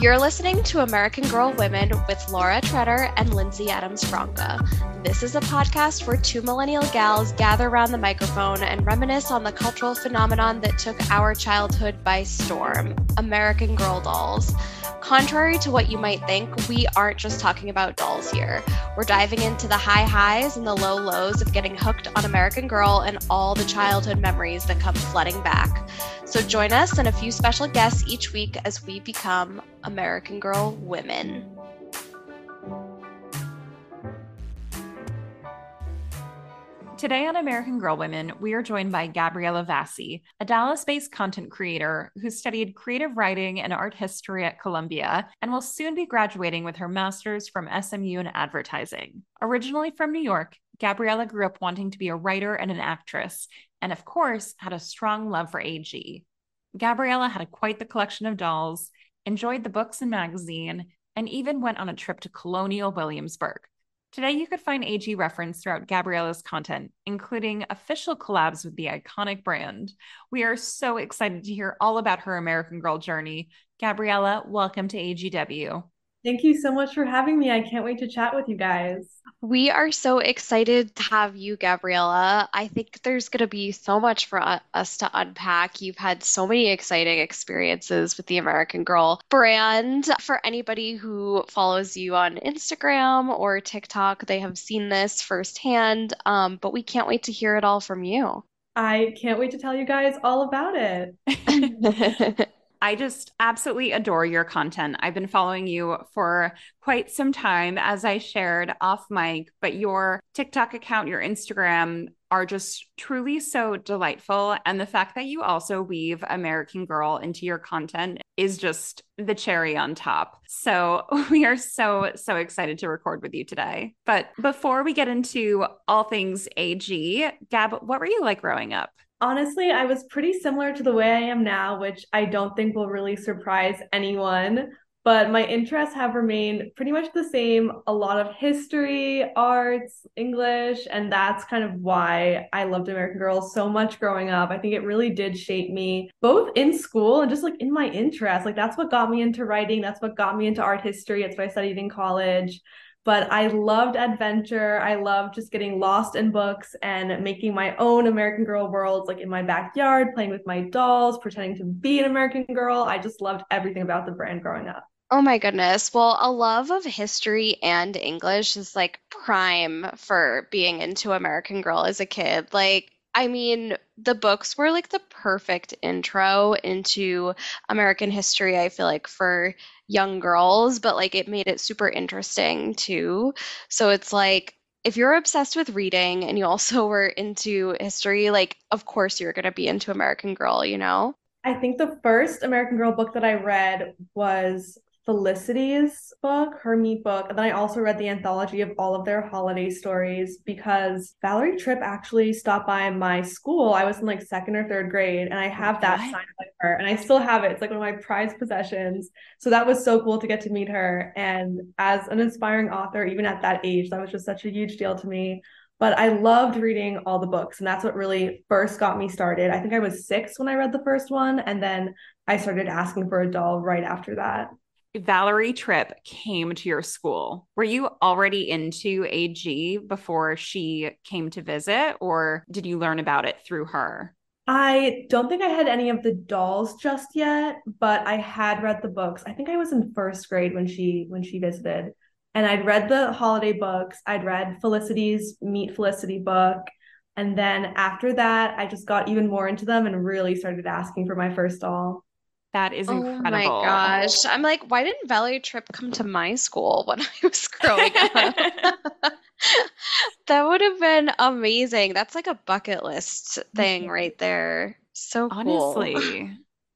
You're listening to American Girl Women with Laura Treader and Lindsey Adams Franca. This is a podcast where two millennial gals gather around the microphone and reminisce on the cultural phenomenon that took our childhood by storm American Girl dolls. Contrary to what you might think, we aren't just talking about dolls here. We're diving into the high highs and the low lows of getting hooked on American Girl and all the childhood memories that come flooding back. So join us and a few special guests each week as we become American Girl women. Today on American Girl Women, we are joined by Gabriela Vasci, a Dallas based content creator who studied creative writing and art history at Columbia and will soon be graduating with her master's from SMU in advertising. Originally from New York, Gabriela grew up wanting to be a writer and an actress, and of course, had a strong love for AG. Gabriela had quite the collection of dolls, enjoyed the books and magazine, and even went on a trip to colonial Williamsburg. Today, you could find AG reference throughout Gabriela's content, including official collabs with the iconic brand. We are so excited to hear all about her American Girl journey. Gabriela, welcome to AGW. Thank you so much for having me. I can't wait to chat with you guys. We are so excited to have you, Gabriela. I think there's going to be so much for us to unpack. You've had so many exciting experiences with the American Girl brand. For anybody who follows you on Instagram or TikTok, they have seen this firsthand, um, but we can't wait to hear it all from you. I can't wait to tell you guys all about it. I just absolutely adore your content. I've been following you for quite some time, as I shared off mic, but your TikTok account, your Instagram are just truly so delightful. And the fact that you also weave American Girl into your content is just the cherry on top. So we are so, so excited to record with you today. But before we get into all things AG, Gab, what were you like growing up? Honestly, I was pretty similar to the way I am now, which I don't think will really surprise anyone. But my interests have remained pretty much the same a lot of history, arts, English, and that's kind of why I loved American Girl so much growing up. I think it really did shape me both in school and just like in my interests. Like, that's what got me into writing, that's what got me into art history. It's what I studied in college but I loved adventure. I loved just getting lost in books and making my own American Girl worlds, like in my backyard, playing with my dolls, pretending to be an American Girl. I just loved everything about the brand growing up. Oh my goodness. Well, a love of history and English is like prime for being into American Girl as a kid. Like, I mean, the books were like the perfect intro into American history, I feel like, for young girls, but like it made it super interesting too. So it's like if you're obsessed with reading and you also were into history, like of course you're going to be into American Girl, you know? I think the first American Girl book that I read was Felicity's book, her meet book. And then I also read the anthology of all of their holiday stories because Valerie Tripp actually stopped by my school. I was in like second or third grade, and I have that what? signed by her, and I still have it. It's like one of my prized possessions. So that was so cool to get to meet her. And as an inspiring author, even at that age, that was just such a huge deal to me but I loved reading all the books, and that's what really first got me started. I think I was six when I read the first one, and then I started asking for a doll right after that. Valerie Tripp came to your school, were you already into AG before she came to visit, or did you learn about it through her? I don't think I had any of the dolls just yet, but I had read the books. I think I was in first grade when she when she visited. And I'd read the holiday books. I'd read Felicity's Meet Felicity book. And then after that, I just got even more into them and really started asking for my first doll. That is incredible. Oh my gosh. I'm like, why didn't Valerie Tripp come to my school when I was growing up? that would have been amazing. That's like a bucket list thing right there. So cool. Honestly.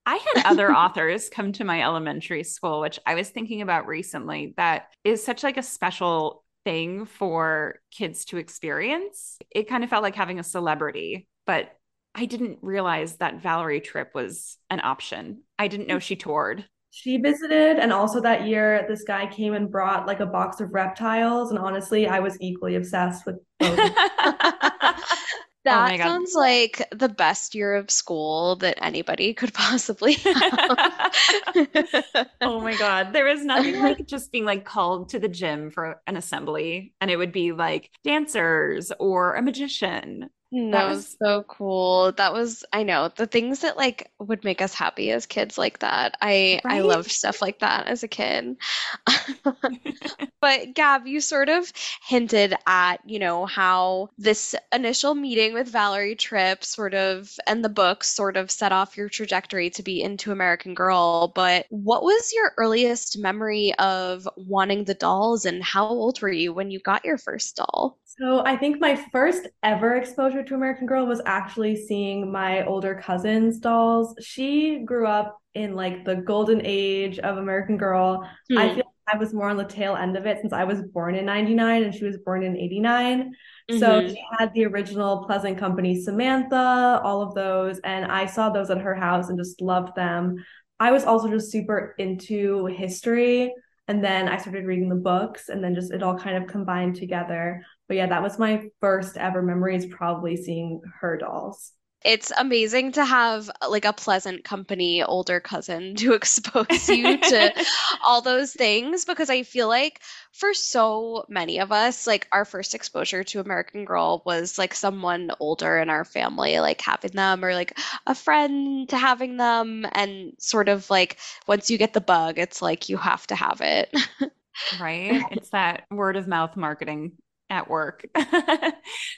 I had other authors come to my elementary school, which I was thinking about recently, that is such like a special thing for kids to experience. It kind of felt like having a celebrity, but I didn't realize that Valerie Tripp was an option. I didn't know mm. she toured. She visited, and also that year, this guy came and brought like a box of reptiles. And honestly, I was equally obsessed with both. Oh that sounds like the best year of school that anybody could possibly have. oh my God. There was nothing like just being like called to the gym for an assembly and it would be like dancers or a magician Mm, that was so cool. That was, I know, the things that like would make us happy as kids like that. I I Right? loved stuff like that as a kid. But Gab, you sort of hinted at, you know, how this initial meeting with Valerie Tripp sort of and the book sort of set off your trajectory to be into American Girl. But what was your earliest memory of wanting the dolls and how old were you when you got your first doll? So I think my first ever exposure to American Girl was actually seeing my older cousin's dolls. She grew up in like the golden age of American Girl. I Hmm. feel like I was more on the tail end of it since I was born in 99 and she was born in 89. So hmm she had the original Pleasant Company Samantha, all of those, and I saw those at her house and just loved them. I was also just super into history, and then I started reading the books, and then just it all kind of combined together. But yeah, that was my first ever memory is probably seeing her dolls. It's amazing to have like a pleasant company older cousin to expose you to all those things because I feel like for so many of us, like our first exposure to American Girl was like someone older in our family, like having them or like a friend to having them. And sort of like once you get the bug, it's like you have to have it. Right? It's that word of mouth marketing at work.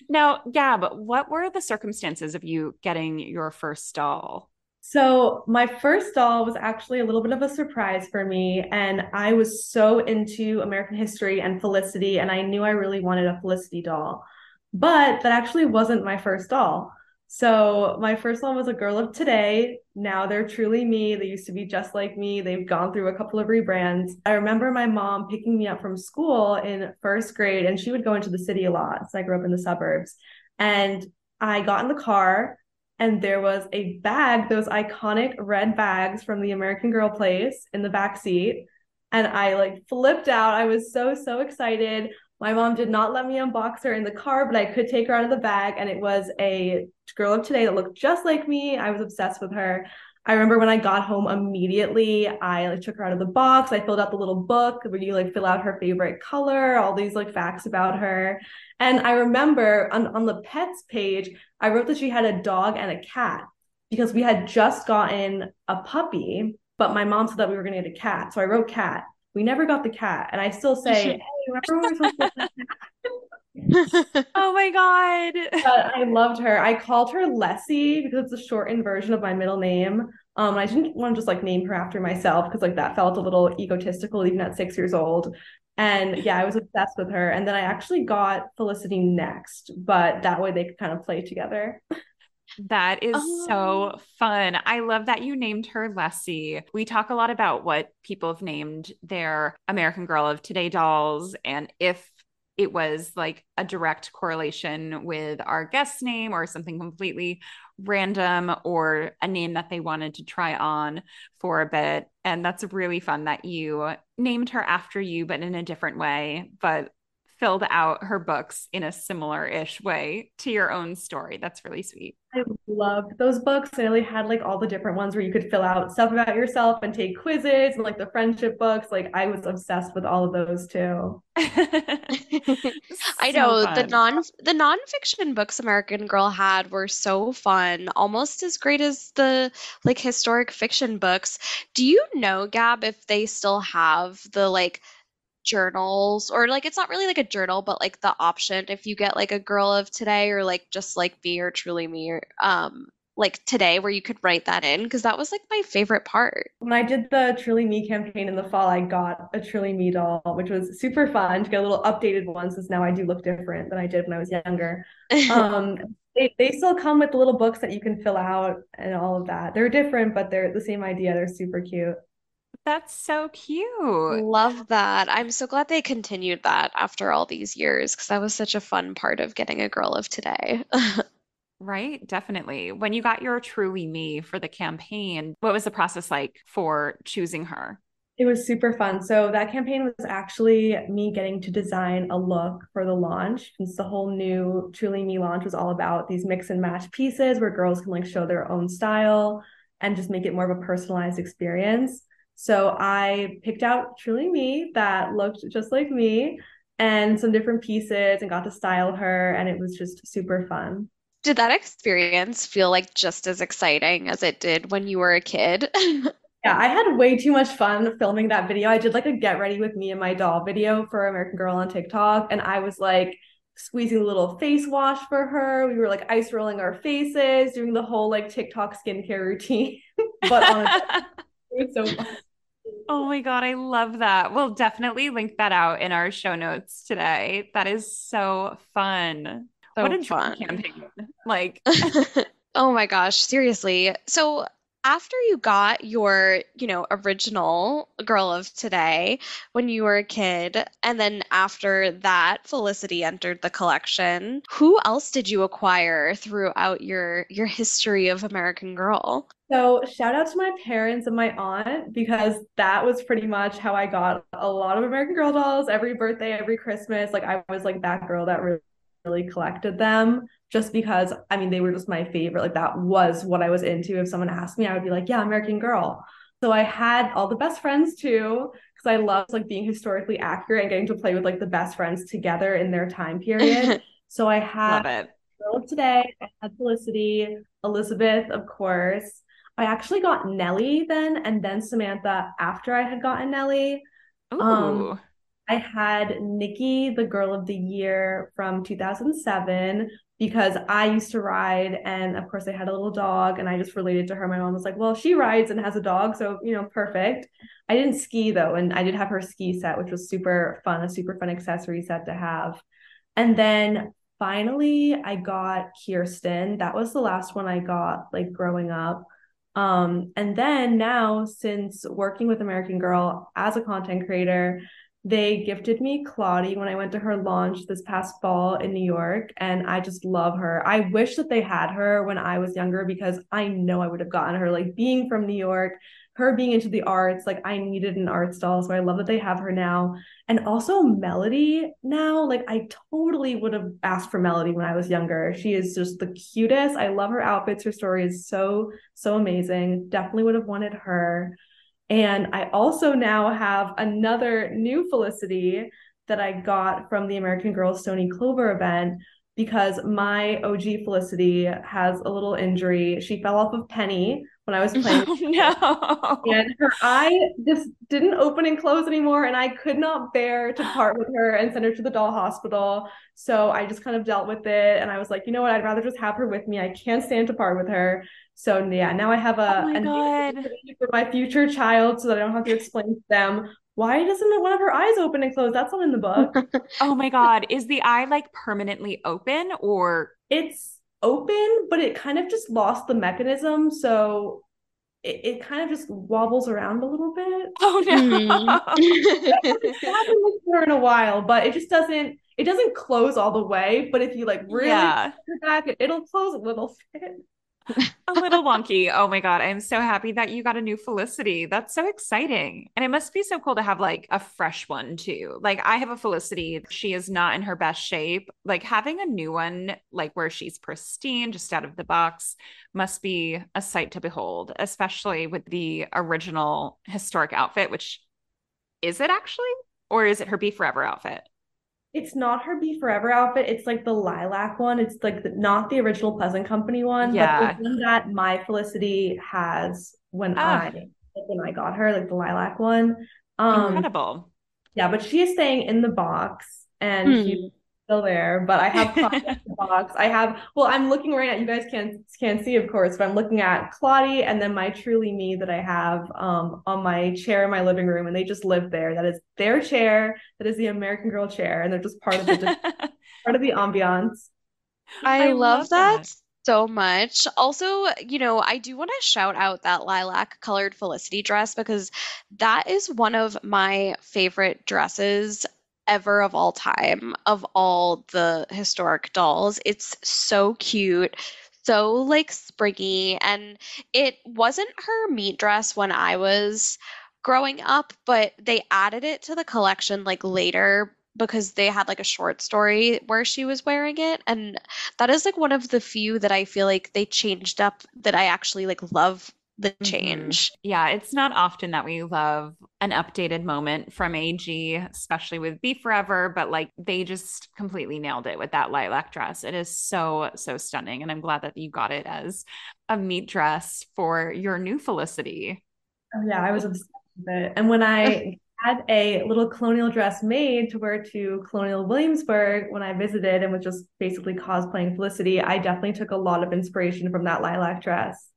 Now, Gab, what were the circumstances of you getting your first doll? So my first doll was actually a little bit of a surprise for me, and I was so into American history and Felicity, and I knew I really wanted a Felicity doll. But that actually wasn't my first doll. So my first one was a girl of today. Now they're truly me. They used to be just like me. They've gone through a couple of rebrands. I remember my mom picking me up from school in first grade, and she would go into the city a lot. So I grew up in the suburbs. And I got in the car and there was a bag, those iconic red bags from the American Girl place in the back seat. And I like flipped out. I was so, so excited. My mom did not let me unbox her in the car, but I could take her out of the bag. And it was a girl of today that looked just like me. I was obsessed with her. I remember when I got home immediately, I like took her out of the box. I filled out the little book where you like fill out her favorite color, all these like facts about her. And I remember on, on the pets page, I wrote that she had a dog and a cat because we had just gotten a puppy, but my mom said that we were going to get a cat. So I wrote cat. We never got the cat. And I still say, hey, remember we were supposed to get the Oh my God. But I loved her. I called her Leslie because it's a shortened version of my middle name. Um, I didn't want to just like name her after myself because like that felt a little egotistical even at six years old. And yeah, I was obsessed with her. And then I actually got Felicity next, but that way they could kind of play together. That is Oh. so fun. I love that you named her Leslie. We talk a lot about what people have named their American Girl of Today dolls and if it was like a direct correlation with our guest name or something completely random or a name that they wanted to try on for a bit. And that's really fun that you named her after you, but in a different way, but filled out her books in a similar-ish way to your own story. That's really sweet. I loved those books. They really had like all the different ones where you could fill out stuff about yourself and take quizzes and like the friendship books. Like I was obsessed with all of those too. I So know the non the nonfiction books American Girl had were so fun, almost as great as the like historic fiction books. Do you know, Gab, if they still have the like journals or like it's not really like a journal, but like the option if you get like a girl of today or like just like me or truly me or um like today where you could write that in because that was like my favorite part. When I did the Truly Me campaign in the fall, I got a Truly Me doll, which was super fun to get a little updated one since now I do look different than I did when I was younger. Um, they, they still come with little books that you can fill out and all of that. They're different, but they're the same idea. They're super cute. That's so cute. Love that. I'm so glad they continued that after all these years because that was such a fun part of getting a girl of today. Right, definitely. When you got your Truly Me for the campaign, what was the process like for choosing her? It was super fun. So that campaign was actually me getting to design a look for the launch. Since the whole new Truly Me launch was all about these mix and match pieces where girls can like show their own style and just make it more of a personalized experience. So I picked out Truly Me that looked just like me and some different pieces and got to style her and it was just super fun. Did that experience feel like just as exciting as it did when you were a kid? Yeah, I had way too much fun filming that video. I did like a get ready with me and my doll video for American Girl on TikTok, and I was like squeezing a little face wash for her. We were like ice rolling our faces, doing the whole like TikTok skincare routine. but honestly, it was so fun. Oh my God, I love that. We'll definitely link that out in our show notes today. That is so fun. So what a fun. campaign. Like, oh my gosh, seriously. So after you got your, you know, original Girl of Today when you were a kid, and then after that Felicity entered the collection, who else did you acquire throughout your your history of American Girl? So shout out to my parents and my aunt because that was pretty much how I got a lot of American Girl dolls every birthday, every Christmas. Like I was like that girl that really, really collected them just because I mean they were just my favorite. Like that was what I was into. If someone asked me, I would be like, yeah, American Girl. So I had all the best friends too, because I loved like being historically accurate and getting to play with like the best friends together in their time period. so I had Girl of Today, I had Felicity, Elizabeth, of course. I actually got Nellie then, and then Samantha after I had gotten Nellie. Ooh. Um, I had Nicki, the Girl of the Year from 2007, because I used to ride and of course I had a little dog and I just related to her. My mom was like, well, she rides and has a dog, so you know, perfect. I didn't ski though, and I did have her ski set, which was super fun, a super fun accessory set to have. And then finally I got Kirsten. That was the last one I got like growing up. Um, and then now, since working with American Girl as a content creator, they gifted me Claudie when I went to her launch this past fall in New York, and I just love her. I wish that they had her when I was younger because I know I would have gotten her. Like being from New York, her being into the arts, like I needed an art stall, so I love that they have her now. And also Melody now, like I totally would have asked for Melody when I was younger. She is just the cutest. I love her outfits. Her story is so so amazing. Definitely would have wanted her. And I also now have another new Felicity that I got from the American Girl Stoney Clover event because my OG Felicity has a little injury. She fell off of Penny when I was playing. Oh, no. And her eye just didn't open and close anymore. And I could not bear to part with her and send her to the doll hospital. So I just kind of dealt with it. And I was like, you know what? I'd rather just have her with me. I can't stand to part with her. So yeah, now I have a, oh for my future child so that I don't have to explain to them why doesn't one of her eyes open and close? That's not in the book. oh my god. Is the eye like permanently open or it's open, but it kind of just lost the mechanism. So it, it kind of just wobbles around a little bit. Oh no. it's happened before in a while, but it just doesn't it doesn't close all the way. But if you like really yeah. back, it, it'll close a little bit a little wonky. Oh my God. I'm so happy that you got a new Felicity. That's so exciting. And it must be so cool to have like a fresh one too. Like I have a Felicity. She is not in her best shape. Like having a new one, like where she's pristine, just out of the box, must be a sight to behold, especially with the original historic outfit, which is it actually? Or is it her Be Forever outfit? It's not her Be Forever outfit. It's like the lilac one. It's like the, not the original Pleasant Company one, yeah. but the one that my Felicity has when ah. I when I got her, like the lilac one. Um, Incredible. Yeah, but she is staying in the box, and hmm. she's still there, but I have the box. I have well, I'm looking right at you guys can't can't see, of course, but I'm looking at Claudie and then my truly me that I have um on my chair in my living room, and they just live there. That is their chair. That is the American Girl chair, and they're just part of the part of the ambiance. I, I love, love that. that so much. Also, you know, I do want to shout out that lilac colored Felicity dress because that is one of my favorite dresses ever of all time of all the historic dolls. It's so cute, so like springy, and it wasn't her meet dress when I was growing up, but they added it to the collection like later because they had like a short story where she was wearing it and that is like one of the few that I feel like they changed up that I actually like love the Mhm. change. Yeah, it's not often that we love an updated moment from AG, especially with Be Forever, but like they just completely nailed it with that lilac dress. It is so, so stunning. And I'm glad that you got it as a meet dress for your new Felicity. Oh, yeah, I was obsessed with it. And when I had a little colonial dress made to wear to Colonial Williamsburg when I visited and was just basically cosplaying Felicity, I definitely took a lot of inspiration from that lilac dress.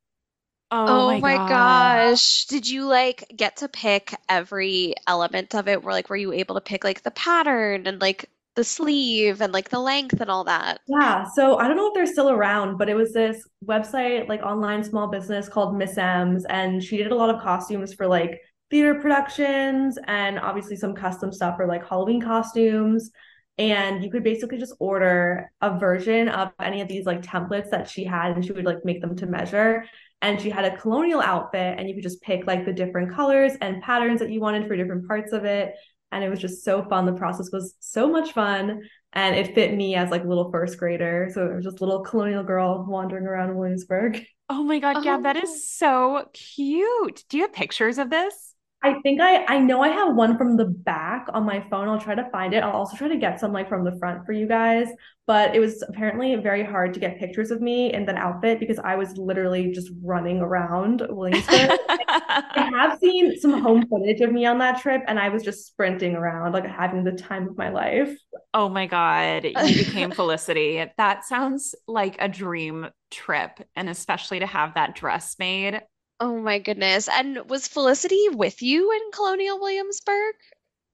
Oh, oh my God. gosh. Did you like get to pick every element of it? Were like were you able to pick like the pattern and like the sleeve and like the length and all that? Yeah, so I don't know if they're still around, but it was this website, like online small business called Miss M's, and she did a lot of costumes for like theater productions and obviously some custom stuff for like Halloween costumes. And you could basically just order a version of any of these like templates that she had, and she would like make them to measure. And she had a colonial outfit, and you could just pick like the different colors and patterns that you wanted for different parts of it. And it was just so fun. The process was so much fun and it fit me as like a little first grader. So it was just a little colonial girl wandering around Williamsburg. Oh my God, Gab, that Oh. is so cute. Do you have pictures of this? I think I I know I have one from the back on my phone. I'll try to find it. I'll also try to get some like from the front for you guys. But it was apparently very hard to get pictures of me in that outfit because I was literally just running around Williamsburg. I have seen some home footage of me on that trip, and I was just sprinting around, like having the time of my life. Oh my God, you became Felicity. That sounds like a dream trip, and especially to have that dress made. Oh my goodness. And was Felicity with you in Colonial Williamsburg?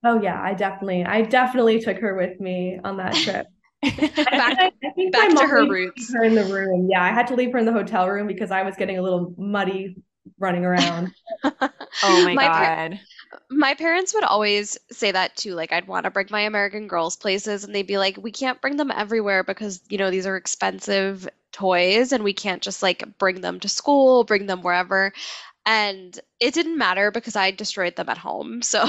Oh yeah, I definitely, I definitely took her with me on that trip. I think, Back- I, I think back my to her roots. leave her in the room. Yeah, I had to leave her in the hotel room because I was getting a little muddy running around. Oh my My par- God. My parents would always say that too. Like, I'd want to bring my American Girls places, and they'd be like, we can't bring them everywhere because, you know, these are expensive toys, and we can't just like bring them to school, bring them wherever. And it didn't matter because I destroyed them at home. So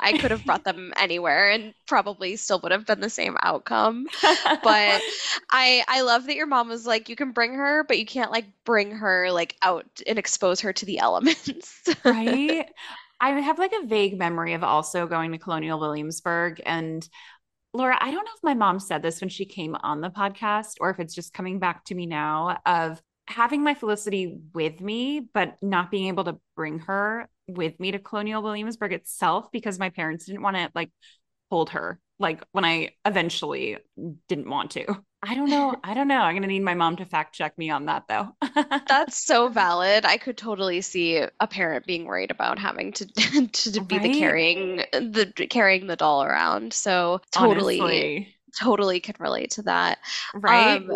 I could have brought them anywhere and probably still would have been the same outcome. But I I love that your mom was like, you can bring her, but you can't like bring her like out and expose her to the elements. right? I have like a vague memory of also going to Colonial Williamsburg. And Laura, I don't know if my mom said this when she came on the podcast or if it's just coming back to me now of having my Felicity with me, but not being able to bring her with me to Colonial Williamsburg itself because my parents didn't want to like hold her like when I eventually didn't want to. I don't know. I don't know. I'm going to need my mom to fact check me on that though. That's so valid. I could totally see a parent being worried about having to to be the carrying the carrying the doll around. So totally Honestly. totally can relate to that. Right? Um,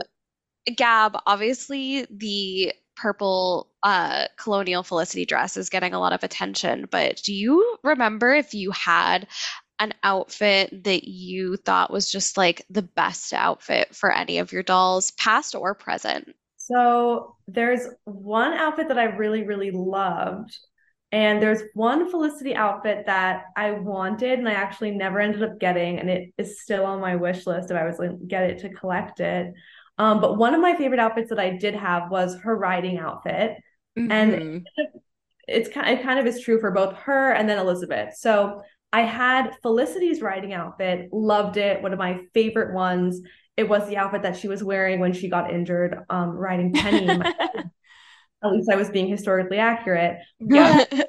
Gab, obviously the purple uh colonial Felicity dress is getting a lot of attention, but do you remember if you had an outfit that you thought was just like the best outfit for any of your dolls, past or present? So there's one outfit that I really, really loved. And there's one Felicity outfit that I wanted and I actually never ended up getting, and it is still on my wish list if I was like get it to collect it. Um, but one of my favorite outfits that I did have was her riding outfit. And Mhm. it's kind of, it kind of is true for both her and then Elizabeth. So I had Felicity's riding outfit, loved it, one of my favorite ones. It was the outfit that she was wearing when she got injured um, riding Penny. At least I was being historically accurate. Yeah.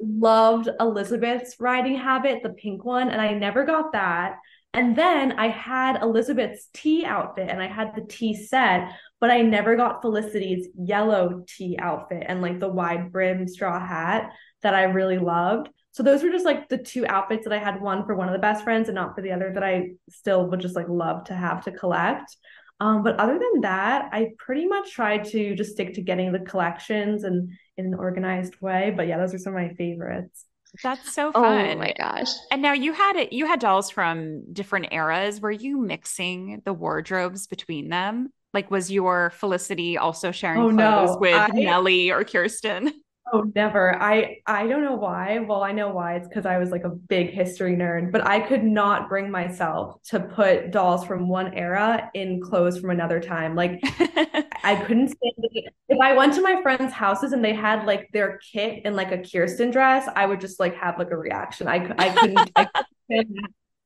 loved Elizabeth's riding habit, the pink one, and I never got that. And then I had Elizabeth's tea outfit and I had the tea set, but I never got Felicity's yellow tea outfit and like the wide brim straw hat that I really loved. So those were just like the two outfits that I had one for one of the best friends and not for the other that I still would just like love to have to collect. Um, but other than that, I pretty much tried to just stick to getting the collections and in an organized way. But yeah, those are some of my favorites. That's so fun. Oh my gosh. And now you had it, you had dolls from different eras. Were you mixing the wardrobes between them? Like, was your Felicity also sharing Oh, clothes no. with I- Nellie or Kirsten? Oh, never. I I don't know why. Well, I know why. It's because I was like a big history nerd, but I could not bring myself to put dolls from one era in clothes from another time. Like I couldn't stand it. If I went to my friends' houses and they had like their kit in like a Kirsten dress, I would just like have like a reaction. I I couldn't. I couldn't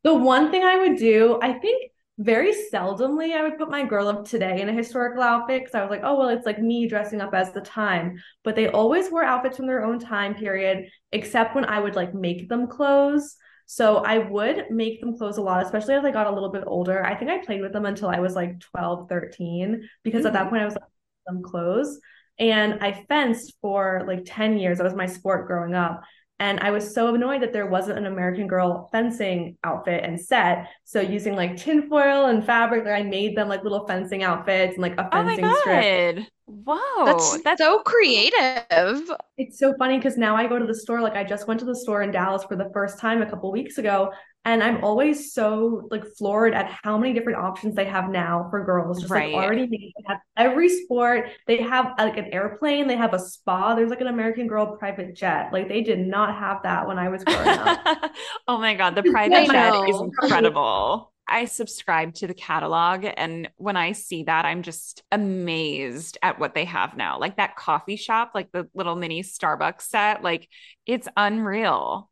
the one thing I would do, I think very seldomly I would put my girl of today in a historical outfit because I was like, oh well, it's like me dressing up as the time. But they always wore outfits from their own time period, except when I would like make them clothes. So I would make them clothes a lot, especially as I got a little bit older. I think I played with them until I was like 12, 13, because mm-hmm. at that mm-hmm. point I was like them clothes. And I fenced for like 10 years. That was my sport growing up. And I was so annoyed that there wasn't an American Girl fencing outfit and set. So using like tinfoil and fabric, like I made them like little fencing outfits and like a fencing oh my God. strip. Whoa, that's, that's so creative. It's so funny because now I go to the store. Like I just went to the store in Dallas for the first time a couple weeks ago, and I'm always so like floored at how many different options they have now for girls. Just right. like already made. They have every sport. They have uh, like an airplane. They have a spa. There's like an American Girl private jet. Like they did not have that when I was growing up. oh my god, the private jet is incredible. I subscribe to the catalog and when I see that I'm just amazed at what they have now. Like that coffee shop, like the little mini Starbucks set, like it's unreal.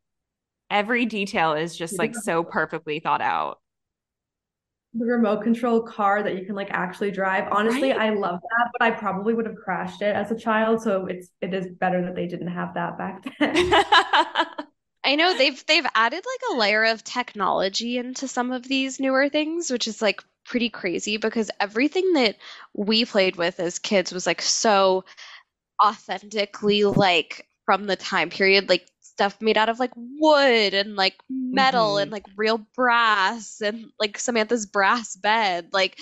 Every detail is just like so perfectly thought out. The remote control car that you can like actually drive. Honestly, right? I love that, but I probably would have crashed it as a child, so it's it is better that they didn't have that back then. I know they've they've added like a layer of technology into some of these newer things, which is like pretty crazy because everything that we played with as kids was like so authentically like from the time period like stuff made out of like wood and like metal mm-hmm. and like real brass and like Samantha's brass bed. Like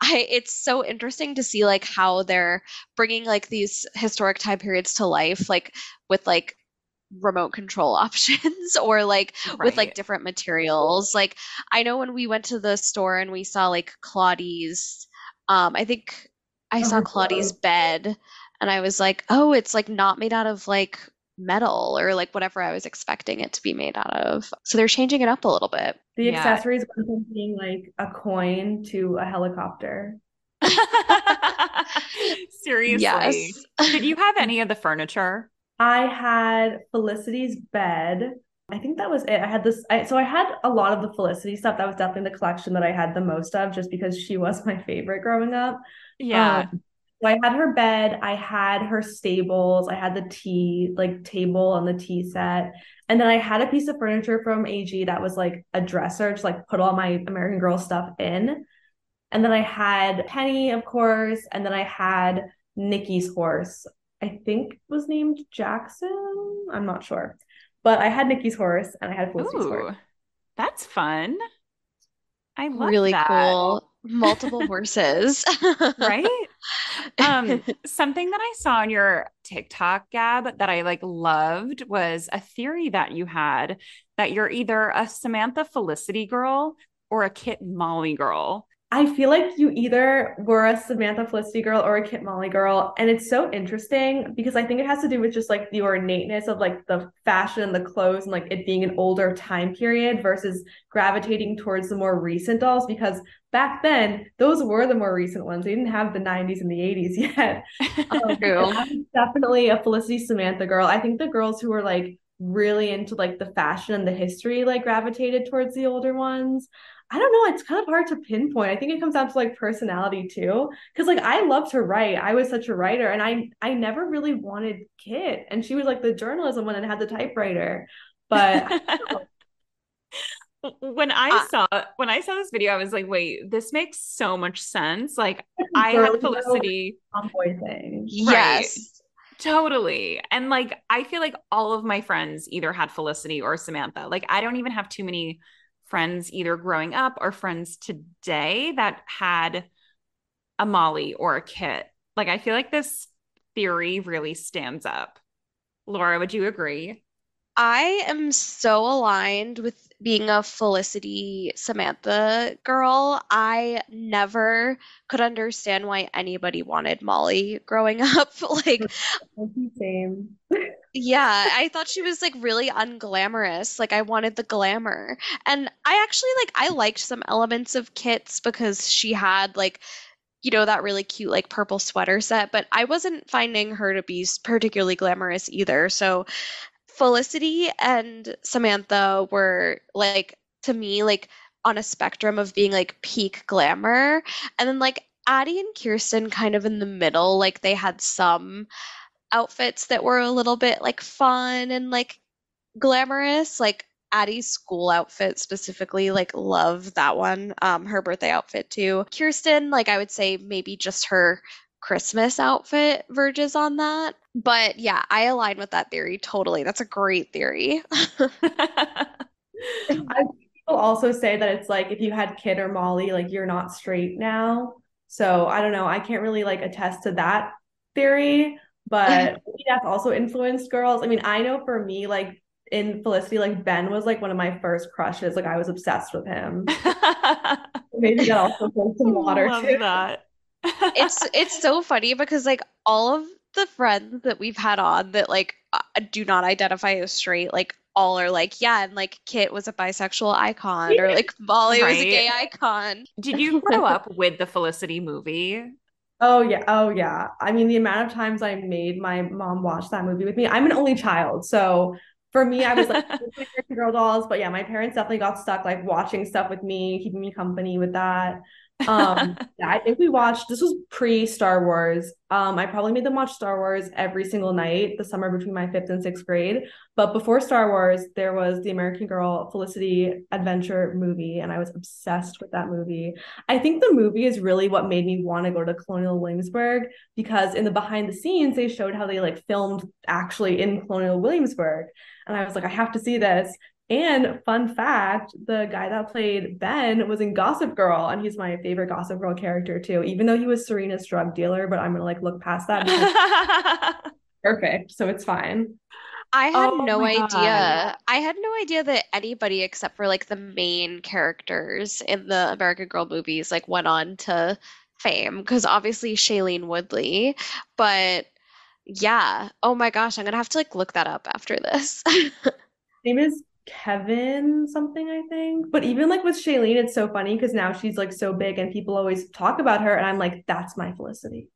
I it's so interesting to see like how they're bringing like these historic time periods to life like with like remote control options or like right. with like different materials. Like I know when we went to the store and we saw like Claudie's um I think I saw oh, Claudie's bed and I was like, "Oh, it's like not made out of like metal or like whatever I was expecting it to be made out of. So they're changing it up a little bit. The yeah. accessories went from being like a coin to a helicopter. Seriously. Yes. Did you have any of the furniture? I had Felicity's bed. I think that was it. I had this. I, so I had a lot of the Felicity stuff. That was definitely the collection that I had the most of, just because she was my favorite growing up. Yeah. Um, so I had her bed, I had her stables, I had the tea like table and the tea set. And then I had a piece of furniture from AG that was like a dresser to like put all my American Girl stuff in. And then I had Penny, of course, and then I had Nicki's horse. I think was named Jackson. I'm not sure. But I had Nicki's horse and I had Felicity's Ooh, horse. That's fun. I love really that. cool. Multiple horses. right? Um, something that I saw on your TikTok, Gab, that I like loved was a theory that you had that you're either a Samantha Felicity girl or a Kit Molly girl. I feel like you either were a Samantha Felicity girl or a Kit Molly girl. And it's so interesting because I think it has to do with just like the ornateness of like the fashion and the clothes and like it being an older time period versus gravitating towards the more recent dolls. Because back then, those were the more recent ones. They didn't have the 90s and the 80s yet. Um, I'm definitely a Felicity Samantha girl. I think the girls who were like really into like the fashion and the history like gravitated towards the older ones. I don't know. It's kind of hard to pinpoint. I think it comes down to like personality too. Cause like I love to write. I was such a writer and I I never really wanted Kit. And she was like the journalism one and had the typewriter. But when I saw when I saw this video, I was like, wait, this makes so much sense. Like I had Felicity tomboy thing. Yes. Totally. And like I feel like all of my friends either had Felicity or Samantha. Like I don't even have too many friends either growing up or friends today that had a Molly or a Kit. Like I feel like this theory really stands up. Laura, would you agree? I am so aligned with being a Felicity Samantha girl. I never could understand why anybody wanted Molly growing up. Like, Same. yeah, I thought she was like really unglamorous. Like, I wanted the glamour. And I actually like, I liked some elements of Kit's because she had like, you know, that really cute like purple sweater set, but I wasn't finding her to be particularly glamorous either. So, Felicity and Samantha were like to me like on a spectrum of being like peak glamour. And then like Addie and Kirsten kind of in the middle like they had some outfits that were a little bit like fun and like glamorous. Like Addie's school outfit specifically like love that one um her birthday outfit too. Kirsten like I would say maybe just her Christmas outfit verges on that but yeah I align with that theory totally that's a great theory I people also say that it's like if you had Kit or Molly, like you're not straight now. So I don't know. I can't really like attest to that theory, but that's also influenced girls. I mean, I know for me, like in Felicity, like Ben was like one of my first crushes. Like I was obsessed with him. Maybe that also holds some water too. that. It's it's so funny because like all of the friends that we've had on that like uh, do not identify as straight like all are like yeah and like Kit was a bisexual icon or like Molly was a gay icon Did you grow up with the Felicity movie? Oh yeah, oh yeah. I mean, the amount of times I made my mom watch that movie with me. I'm an only child, so for me, I was like Girl dolls. But yeah, my parents definitely got stuck like watching stuff with me, keeping me company with that. Um, yeah, I think we watched. This was pre Star Wars. Um, I probably made them watch Star Wars every single night the summer between my fifth and sixth grade. But before Star Wars, there was the American Girl Felicity adventure movie, and I was obsessed with that movie. I think the movie is really what made me want to go to Colonial Williamsburg because in the behind the scenes they showed how they like filmed actually in Colonial Williamsburg and I was like I have to see this. And fun fact, the guy that played Ben was in Gossip Girl and he's my favorite Gossip Girl character too. Even though he was Serena's drug dealer, but I'm going to like look past that perfect, so it's fine. I had Oh no my God. idea I had no idea that anybody except for like the main characters in the American Girl movies like went on to fame because obviously Shailene Woodley but yeah oh my gosh I'm gonna have to like look that up after this name is Kevin something, I think. But even like with Shailene, it's so funny because now she's like so big and people always talk about her, and I'm like, that's my Felicity.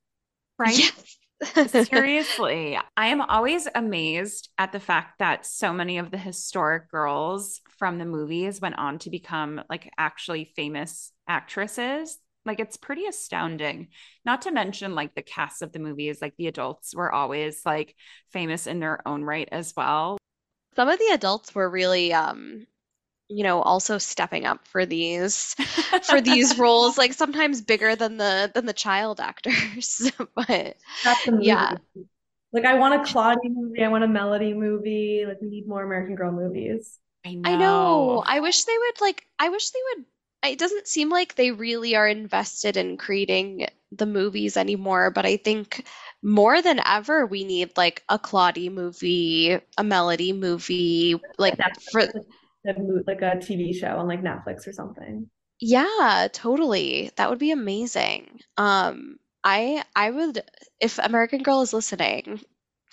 Right? Yes. Seriously, I am always amazed at the fact that so many of the historic girls from the movies went on to become like actually famous actresses. Like it's pretty astounding. Not to mention like the cast of the movies, like the adults were always like famous in their own right as well. Some of the adults were really um you know also stepping up for these for these roles like sometimes bigger than the than the child actors but That's yeah Like I want a Claudia movie, I want a Melody movie. Like we need more American Girl movies. I I know. know. I wish they would like I wish they would it doesn't seem like they really are invested in creating the movies anymore, but I think more than ever we need like a Claudie movie, a Melody movie, like for Netflix, like, like a TV show on like Netflix or something. yeah, totally. That would be amazing. Um I I would if American Girl is listening,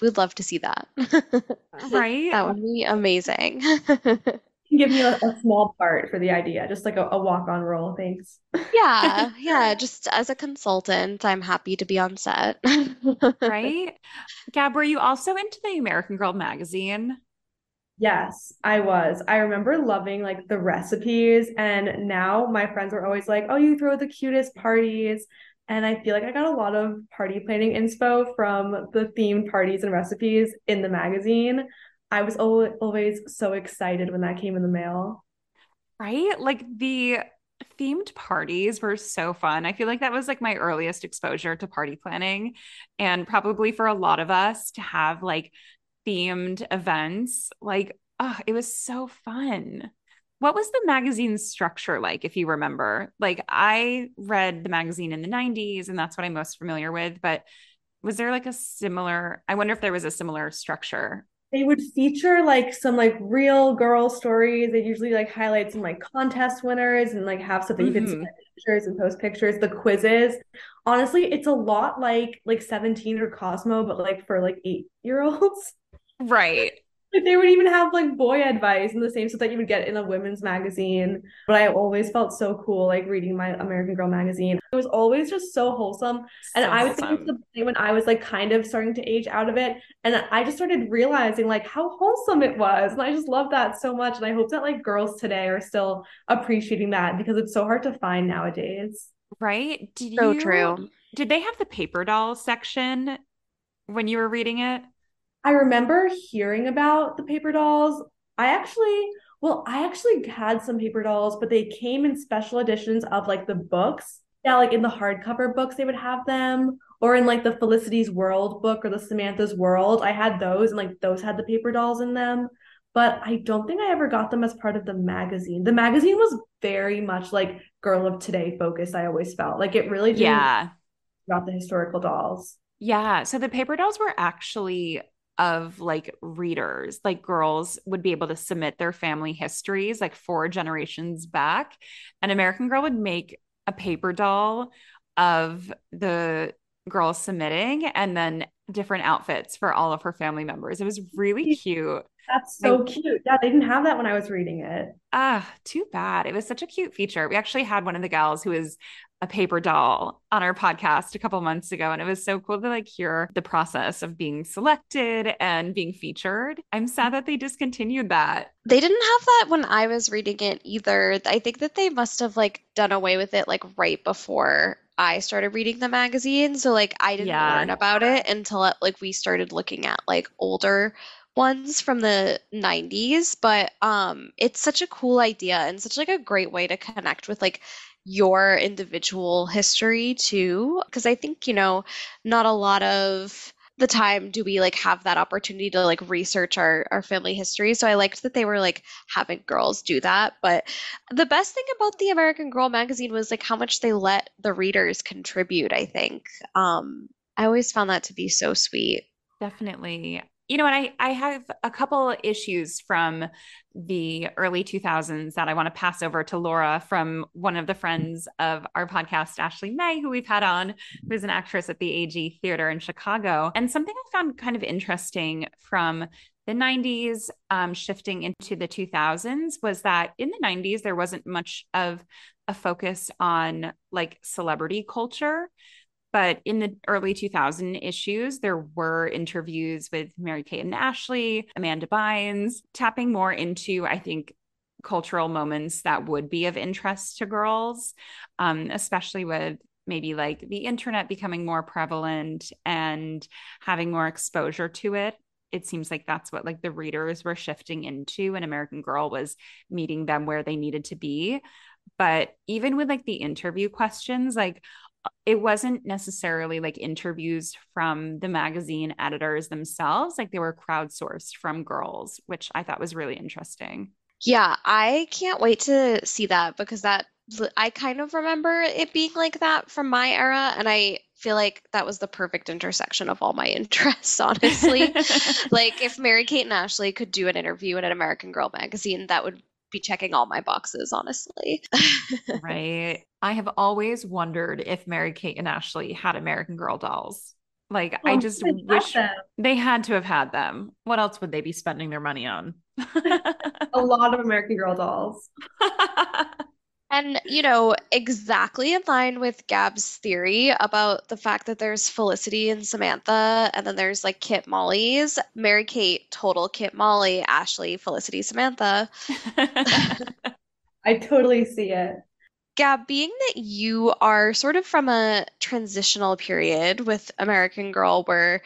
we'd love to see that. Right? That would be amazing. You can give me a, a small part for the idea, just like a, a walk-on role. Thanks. Yeah, yeah, just as a consultant, I'm happy to be on set. Right? Gab, were you also into the American Girl magazine? Yes, I was. I remember loving like the recipes, and now my friends were always like, "Oh, you throw the cutest parties." And I feel like I got a lot of party planning inspo from the themed parties and recipes in the magazine. I was al always so excited when that came in the mail. Right? Like the themed parties were so fun. I feel like that was like my earliest exposure to party planning. And probably for a lot of us to have like themed events, like, oh, it was so fun. What was the magazine structure like, if you remember? Like, I read the magazine in the 90s, and that's what I'm most familiar with. But was there like a similar, I wonder if there was a similar structure they would feature like some like real girl stories. They usually like highlight some like contest winners and like have stuff that you can Mhm. see pictures and post pictures. The quizzes, honestly, it's a lot like like 17 or Cosmo, but like for like eight year olds. Right. Like they would even have like boy advice and the same stuff that you would get in a women's magazine. But I always felt so cool like reading my American Girl magazine. It was always just so wholesome. And I would think wholesome. the point when I was like kind of starting to age out of it. And I just started realizing like how wholesome it was. And I just love that so much. And I hope that like girls today are still appreciating that because it's so hard to find nowadays. Right? Did So you true. did they have the paper doll section when you were reading it? I remember hearing about the paper dolls. I actually, well, I actually had some paper dolls, but they came in special editions of like the books. Yeah, like in the hardcover books, they would have them, or in like the Felicity's World book or the Samantha's World. I had those, and like those had the paper dolls in them. But I don't think I ever got them as part of the magazine. The magazine was very much like Girl of Today focused, I always felt. Like it really didn't Yeah. about the historical dolls. Yeah. So the paper dolls were actually of like readers, like girls would be able to submit their family histories like four generations back. an American Girl would make a paper doll of the girls submitting and then different outfits for all of her family members. It was really cute. That's so cute. Yeah, they didn't have that when I was reading it. Ah, too bad. It was such a cute feature. We actually had one of the gals who was a paper doll on our podcast a couple months ago, and it was so cool to like hear the process of being selected and being featured. I'm sad that they discontinued that. They didn't have that when I was reading it either. I think that they must have like done away with it like right before I started reading the magazine. So like I didn't Yeah. learn about it until uh, like we started looking at like older ones from the 90s, but um it's such a cool idea and such like a great way to connect with like your individual history too because I think, you know, not a lot of the time do we like have that opportunity to like research our our family history. So I liked that they were like having girls do that, but the best thing about the American Girl magazine was like how much they let the readers contribute, I think. Um I always found that to be so sweet. Definitely. You know, and I, I have a couple issues from the early 2000s that I want to pass over to Laura from one of the friends of our podcast, Ashley May, who we've had on, who's an actress at the AG Theater in Chicago. And something I found kind of interesting from the 90s um, shifting into the 2000s was that in the 90s, there wasn't much of a focus on like celebrity culture. But in the early 2000 issues, there were interviews with Mary Kate and Ashley, Amanda Bynes, tapping more into, I think, cultural moments that would be of interest to girls, um, especially with maybe like the internet becoming more prevalent and having more exposure to it. It seems like that's what like the readers were shifting into, and American Girl was meeting them where they needed to be. But even with like the interview questions, like it wasn't necessarily like interviews from the magazine editors themselves like they were crowdsourced from girls which i thought was really interesting Yeah, I can't wait to see that because that I kind of remember it being like that from my era, and I feel like that was the perfect intersection of all my interests, honestly. Like if Mary Kate and Ashley could do an interview in an American Girl magazine, that would be checking all my boxes, honestly. right. I have always wondered if mary kate and ashley had american girl dolls. Like i Oh, just they wish they had to have had them. What else would they be spending their money on? A lot of American Girl dolls. And, you know, exactly in line with Gab's theory about the fact that there's Felicity and Samantha, and then there's like Kit Molly's, Mary Kate, total Kit Molly, Ashley, Felicity, Samantha. I totally see it. Gab, being that you are sort of from a transitional period with American Girl where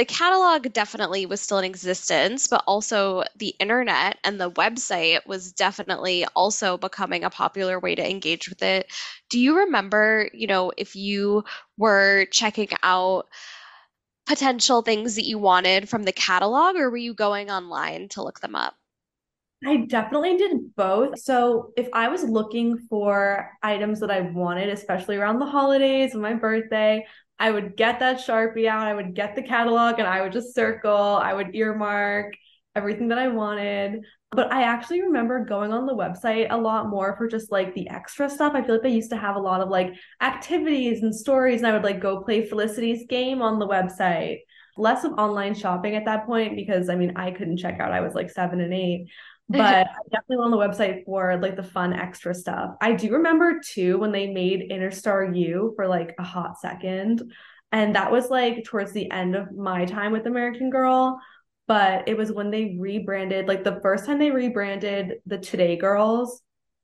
the catalog definitely was still in existence, but also the internet and the website was definitely also becoming a popular way to engage with it. Do you remember, you know, if you were checking out potential things that you wanted from the catalog, or were you going online to look them up? I definitely did both. So if I was looking for items that I wanted, especially around the holidays and my birthday, I would get that Sharpie out, I would get the catalog and I would just circle, I would earmark everything that I wanted. But I actually remember going on the website a lot more for just like the extra stuff. I feel like they used to have a lot of like activities and stories, and I would like go play Felicity's game on the website. Less of online shopping at that point because I mean, I couldn't check out. I was like seven and eight but I definitely on the website for like the fun extra stuff. I do remember too when they made Innerstar U for like a hot second. And that was like towards the end of my time with American Girl. But it was when they rebranded, like the first time they rebranded the Today Girls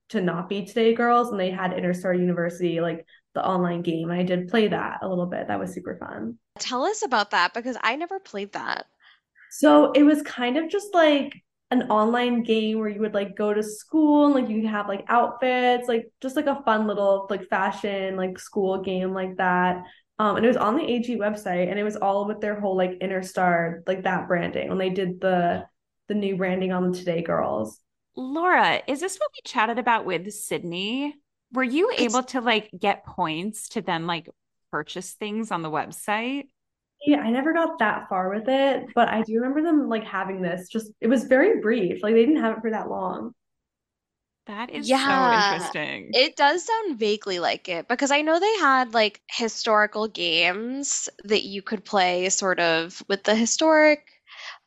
to not be Today Girls, and they had Innerstar University, like the online game. I did play that a little bit. That was super fun. Tell us about that because I never played that. So it was kind of just like an online game where you would like go to school and like you could have like outfits, like just like a fun little like fashion like school game like that. Um, and it was on the AG website, and it was all with their whole like Innerstar like that branding when they did the the new branding on the Today Girls. Laura, is this what we chatted about with Sydney? Were you able to like get points to then like purchase things on the website? Yeah, I never got that far with it, but I do remember them like having this. Just it was very brief. Like they didn't have it for that long. That is yeah, so interesting. It does sound vaguely like it because I know they had like historical games that you could play sort of with the historic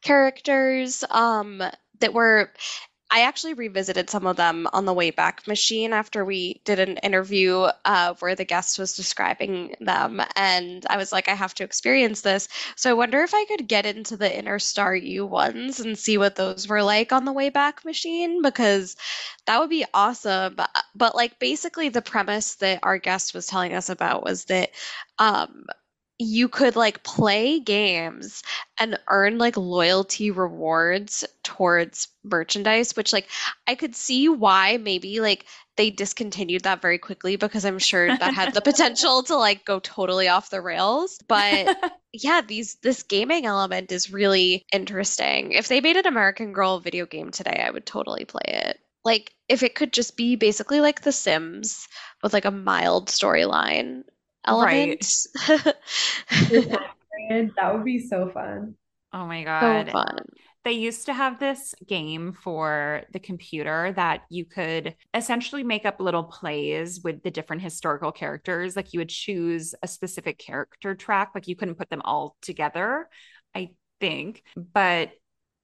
characters um that were I actually revisited some of them on the Wayback Machine after we did an interview uh, where the guest was describing them. And I was like, I have to experience this. So I wonder if I could get into the Innerstar U ones and see what those were like on the Wayback Machine because that would be awesome. But like basically, the premise that our guest was telling us about was that um, you could like play games and earn like loyalty rewards towards merchandise which like i could see why maybe like they discontinued that very quickly because i'm sure that had the potential to like go totally off the rails. But yeah these this gaming element is really interesting. If they made an american girl video game today i would totally play it. Like if it could just be basically like the sims with like a mild storyline element. Right. that would be so fun. Oh my god. So fun. They used to have this game for the computer that you could essentially make up little plays with the different historical characters. Like you would choose a specific character track, like you couldn't put them all together, I think. But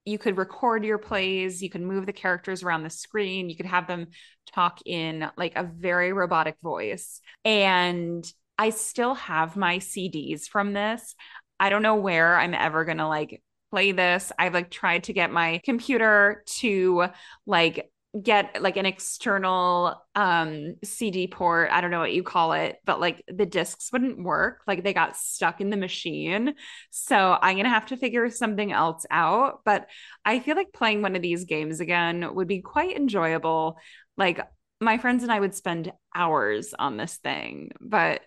you could record your plays, you could move the characters around the screen, you could have them talk in like a very robotic voice. And I still have my CDs from this. I don't know where I'm ever going to like play this. I've like tried to get my computer to like get like an external um CD port, I don't know what you call it, but like the discs wouldn't work. Like they got stuck in the machine. So I'm going to have to figure something else out, but I feel like playing one of these games again would be quite enjoyable. Like my friends and I would spend hours on this thing, but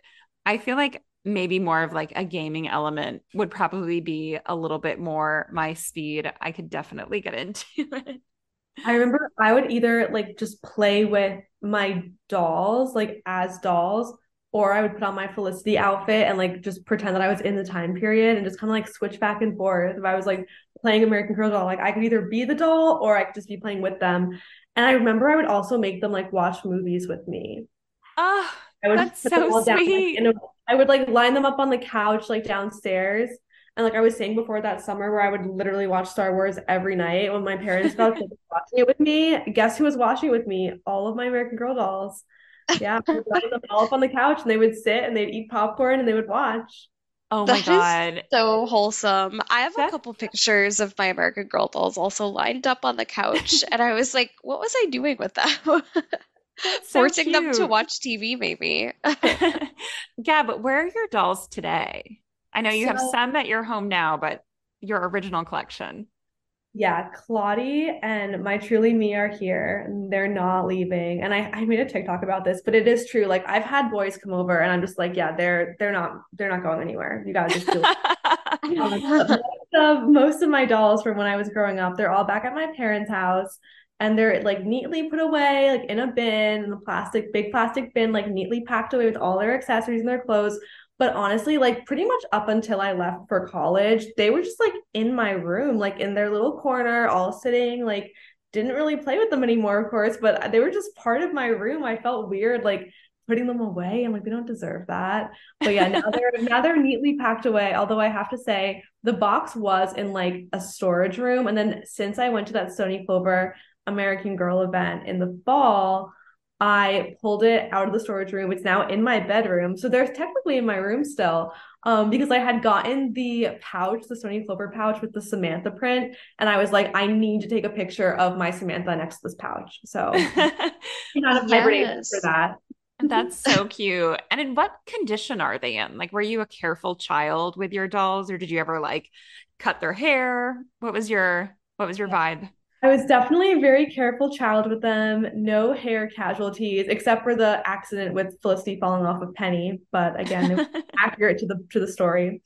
I feel like maybe more of like a gaming element would probably be a little bit more my speed. I could definitely get into it. I remember I would either like just play with my dolls, like as dolls, or I would put on my Felicity outfit and like just pretend that I was in the time period and just kind of like switch back and forth. If I was like playing American Girl doll, like I could either be the doll or I could just be playing with them. And I remember I would also make them like watch movies with me. Oh, I would That's put so them all down, sweet. Like, I would like line them up on the couch, like downstairs. And like I was saying before that summer where I would literally watch Star Wars every night when my parents felt like watching it with me. Guess who was watching it with me? All of my American Girl dolls. Yeah, I would line them all up on the couch and they would sit and they'd eat popcorn and they would watch. Oh my that god. so wholesome. I have a couple pictures of my American Girl dolls also lined up on the couch and I was like, what was I doing with them? forcing cute. them to watch TV, maybe. yeah, but where are your dolls today? I know you so, have some at your home now, but your original collection. Yeah, Claudie and my truly me are here they're not leaving. And I, I made a TikTok about this, but it is true. Like I've had boys come over and I'm just like, yeah, they're they're not they're not going anywhere. You gotta just do it. um, most of my dolls from when I was growing up, they're all back at my parents' house and they're like neatly put away like in a bin in a plastic big plastic bin like neatly packed away with all their accessories and their clothes But honestly, like pretty much up until I left for college, they were just like in my room, like in their little corner, all sitting, like didn't really play with them anymore, of course, but they were just part of my room. I felt weird, like putting them away. I'm like, they don't deserve that. But yeah, now they're now they're neatly packed away. Although I have to say, the box was in like a storage room. And then since I went to that Stoney Clover American Girl event in the fall, I pulled it out of the storage room. It's now in my bedroom. So they're technically in my room still. Um, because I had gotten the pouch, the Stoney Clover pouch with the Samantha print, and I was like, I need to take a picture of my Samantha next to this pouch. So not a yes. for that. That's so cute. And in what condition are they in? Like, were you a careful child with your dolls, or did you ever like cut their hair? What was your what was your vibe? I was definitely a very careful child with them. No hair casualties, except for the accident with Felicity falling off of Penny. But again, accurate to the to the story.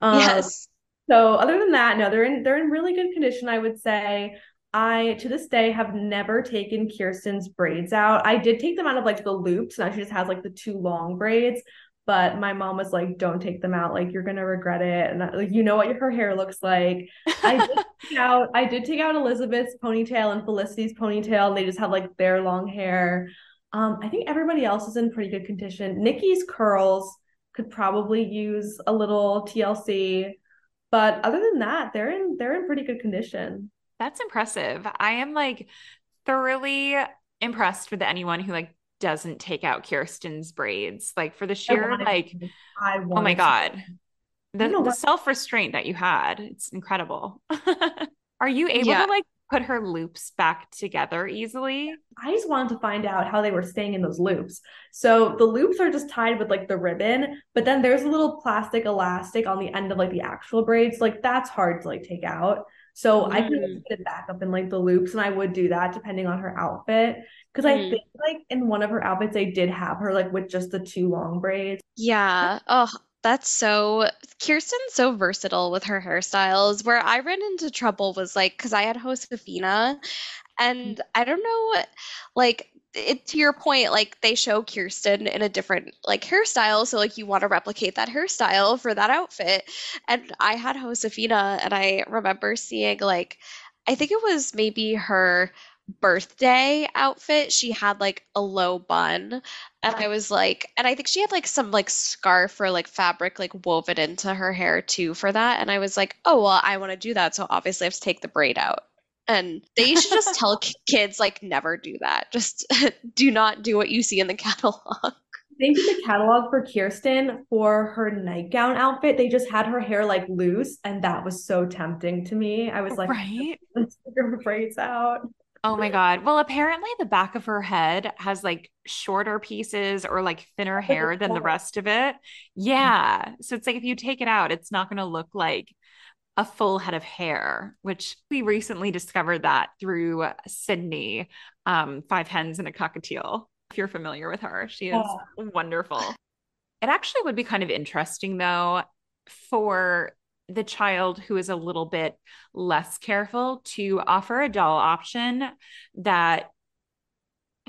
Um, yes. So other than that, no, they're in they're in really good condition. I would say. I to this day have never taken Kirsten's braids out. I did take them out of like the loops. Now she just has like the two long braids but my mom was like don't take them out. Like you're gonna regret it. And like you know what her hair looks like. I did take out i did take out elizabeth's ponytail and felicity's ponytail they just have like their long hair. Um i think everybody else is in pretty good condition. Nicki's curls could probably use a little tlc but other than that they're in they're in pretty good condition. That's impressive. I am like thoroughly impressed with anyone who like doesn't take out Kirsten's braids. Like for the sheer like I oh my god. The, the self-restraint that you had, it's incredible. Are you able yeah. to like put her loops back together easily? I just wanted to find out how they were staying in those loops. So the loops are just tied with like the ribbon, but then there's a little plastic elastic on the end of like the actual braids. Like that's hard to like take out. So mm. I could put it back up in like the loops, and I would do that depending on her outfit. Because mm. I think like in one of her outfits, I did have her like with just the two long braids. Yeah. Oh, that's so Kirsten's so versatile with her hairstyles. Where I ran into trouble was like because I had Josefina, and mm. I don't know, like it, to your point, like they show Kirsten in a different like hairstyle, so like you want to replicate that hairstyle for that outfit. And I had Josefina, and I remember seeing like I think it was maybe her birthday outfit. She had like a low bun and i was like and i think she had like some like scarf or like fabric like woven into her hair too for that. And i was like oh well i want to do that so obviously i have to take the braid out and they should just tell kids like never do that. Just do not do what you see in the catalog. I think in the catalog for Kirsten for her nightgown outfit, they just had her hair like loose, and that was so tempting to me. I was like, right, let's figure her braids out. Oh my god. Well, apparently the back of her head has like shorter pieces or like thinner hair than the rest of it. Yeah. So it's like if you take it out, it's not going to look like a full head of hair, which we recently discovered that through Sydney, um, Five Hens and a Cockatiel. If you're familiar with her, she is wonderful. It actually would be kind of interesting though for the child who is a little bit less careful to offer a doll option that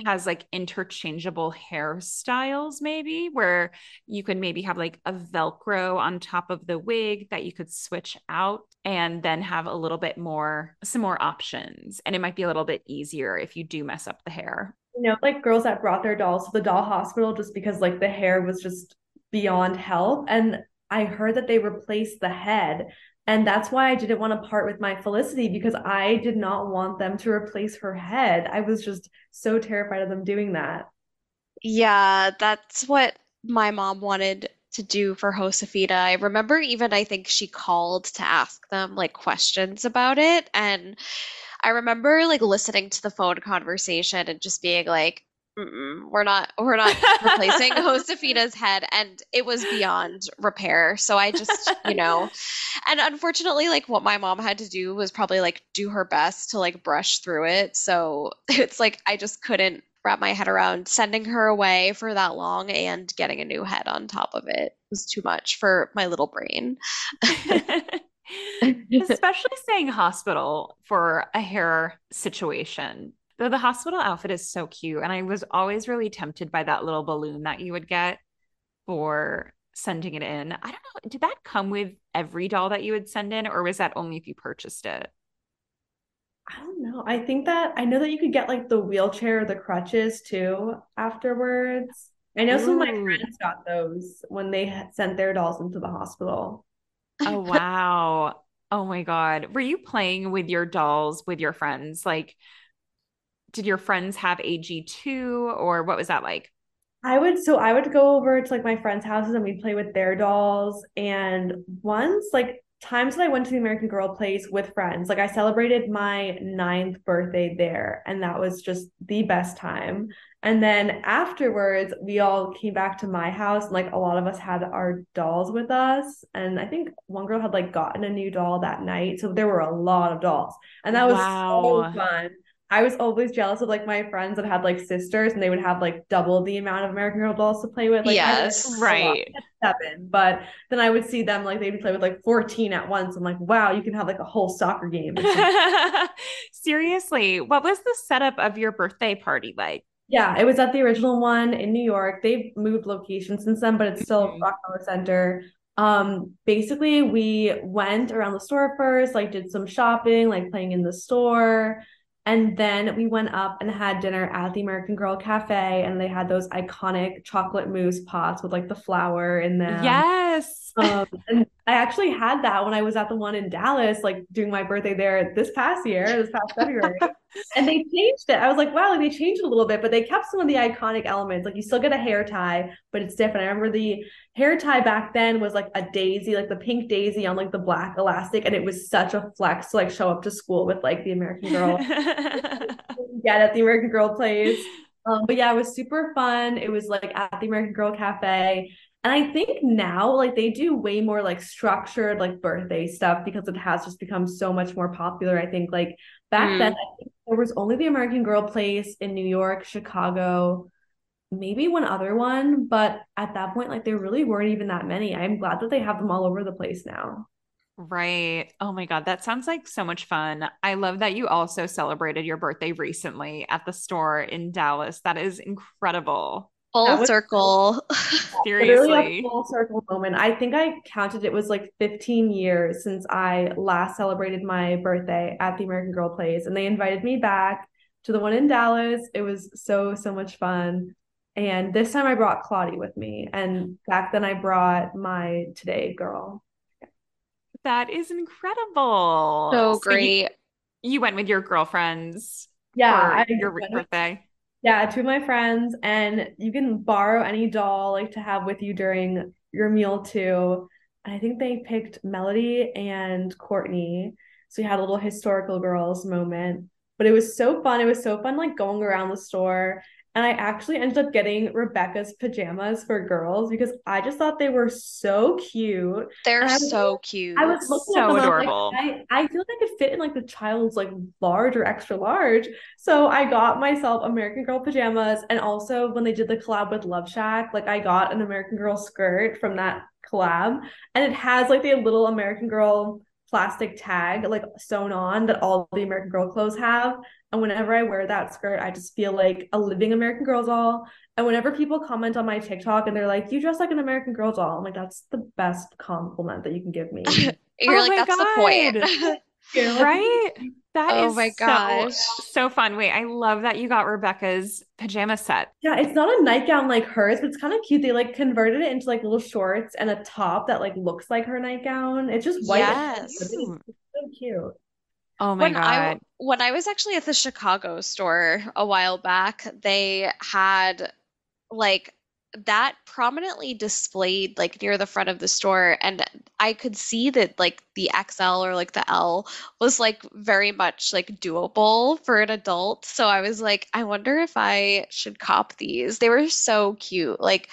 has like interchangeable hairstyles maybe where you could maybe have like a velcro on top of the wig that you could switch out and then have a little bit more some more options and it might be a little bit easier if you do mess up the hair. You know like girls that brought their dolls to the doll hospital just because like the hair was just beyond help and I heard that they replaced the head and that's why I didn't want to part with my Felicity because I did not want them to replace her head. I was just so terrified of them doing that. Yeah, that's what my mom wanted to do for Josefina. I remember even I think she called to ask them like questions about it and I remember like listening to the phone conversation and just being like we're not we're not replacing Josefina's head and it was beyond repair so I just you know. And unfortunately like what my mom had to do was probably like do her best to like brush through it so it's like I just couldn't wrap my head around sending her away for that long and getting a new head on top of it, it was too much for my little brain. Especially saying hospital for a hair situation Though the hospital outfit is so cute. And I was always really tempted by that little balloon that you would get for sending it in. I don't know. Did that come with every doll that you would send in, or was that only if you purchased it? I don't know. I think that I know that you could get like the wheelchair or the crutches too afterwards. I know some of my friends got those when they sent their dolls into the hospital. Oh, wow. Oh my God. Were you playing with your dolls with your friends? Like, did your friends have AG2 or what was that like? I would so I would go over to like my friends' houses and we'd play with their dolls. And once, like times that I went to the American Girl place with friends, like I celebrated my ninth birthday there, and that was just the best time. And then afterwards, we all came back to my house, and like a lot of us had our dolls with us. And I think one girl had like gotten a new doll that night, so there were a lot of dolls, and that was Wow. so fun. I was always jealous of like my friends that had like sisters and they would have like double the amount of American Girl dolls to play with. Like I Yes. a. Right. Seven, but then I would see them like they would play with like 14 at once. I'm like, wow, you can have like a whole soccer game. Seriously, what was the setup of your birthday party like? yeah, it was at the original one in New York. They've moved locations since then, but it's still Mhm. Rockefeller Center. Um, basically we went around the store first, like did some shopping, like playing in the store. And then we went up and had dinner at the American Girl Cafe, and they had those iconic chocolate mousse pots with like the flour in them. Yes. Um, and I actually had that when I was at the one in Dallas, like doing my birthday there this past year, this past February. And they changed it. I was like, wow, like they changed it a little bit, but they kept some of the iconic elements. Like you still get a hair tie, but it's different. I remember the hair tie back then was like a daisy, like the pink daisy on like the black elastic, and it was such a flex to like show up to school with like the American Girl get at the American Girl place. Um, but yeah, it was super fun. It was like at the American Girl Cafe. And I think now, like, they do way more like structured, like birthday stuff because it has just become so much more popular. I think, like, back Mm. then, I think there was only the American Girl place in New York, Chicago, maybe one other one. But at that point, like, there really weren't even that many. I'm glad that they have them all over the place now. Right. Oh my God, that sounds like so much fun. I love that you also celebrated your birthday recently at the store in Dallas. That is incredible. That Full circle. Literally a Seriously. full circle moment. I think I counted it was like 15 years since I last celebrated my birthday at the American Girl Place, and they invited me back to the one in Dallas. It was so, so much fun. And this time I brought Claudie with me, and back then I brought my Today girl. That is incredible. So you- great. You, went with your girlfriends Yeah, for I your went with- birthday. Yeah, two of my friends, and you can borrow any doll like to have with you during your meal too. And I think they picked Melody and Courtney. So we had a little historical girls moment. But it was so fun. It was so fun like going around the store. And I actually ended up getting Rebecca's pajamas for girls because I just thought they were so cute. They're was- so cute. I was looking So at them, and I adorable. like, I, I feel like I could fit in like the child's like large or extra large. So I got myself American Girl pajamas, and also when they did the collab with Love Shack, like I got an American Girl skirt from that collab, and it has like the little American Girl plastic tag like sewn on that all the American Girl clothes have. And whenever I wear that skirt, I just feel like a living American Girl doll. And whenever people comment on my TikTok and they're like, "You dress like an American Girl doll," I'm like, "That's the best compliment that you can give me." You're Oh like, my that's the point. God. You know? Right? That Oh is my gosh. so fun. Wait, I love that you got Rebecca's pajama set. Yeah, it's not a nightgown like hers, but it's kind of cute. They like converted it into like little shorts and a top that like looks like her nightgown. It's just white. Yes. It's so cute. Oh my when I God. when I was actually at the Chicago store a while back, they had like that prominently displayed like near the front of the store and I could see that like the XL or like the L was like very much like doable for an adult. So I was like, I wonder if I should cop these. They were so cute. Like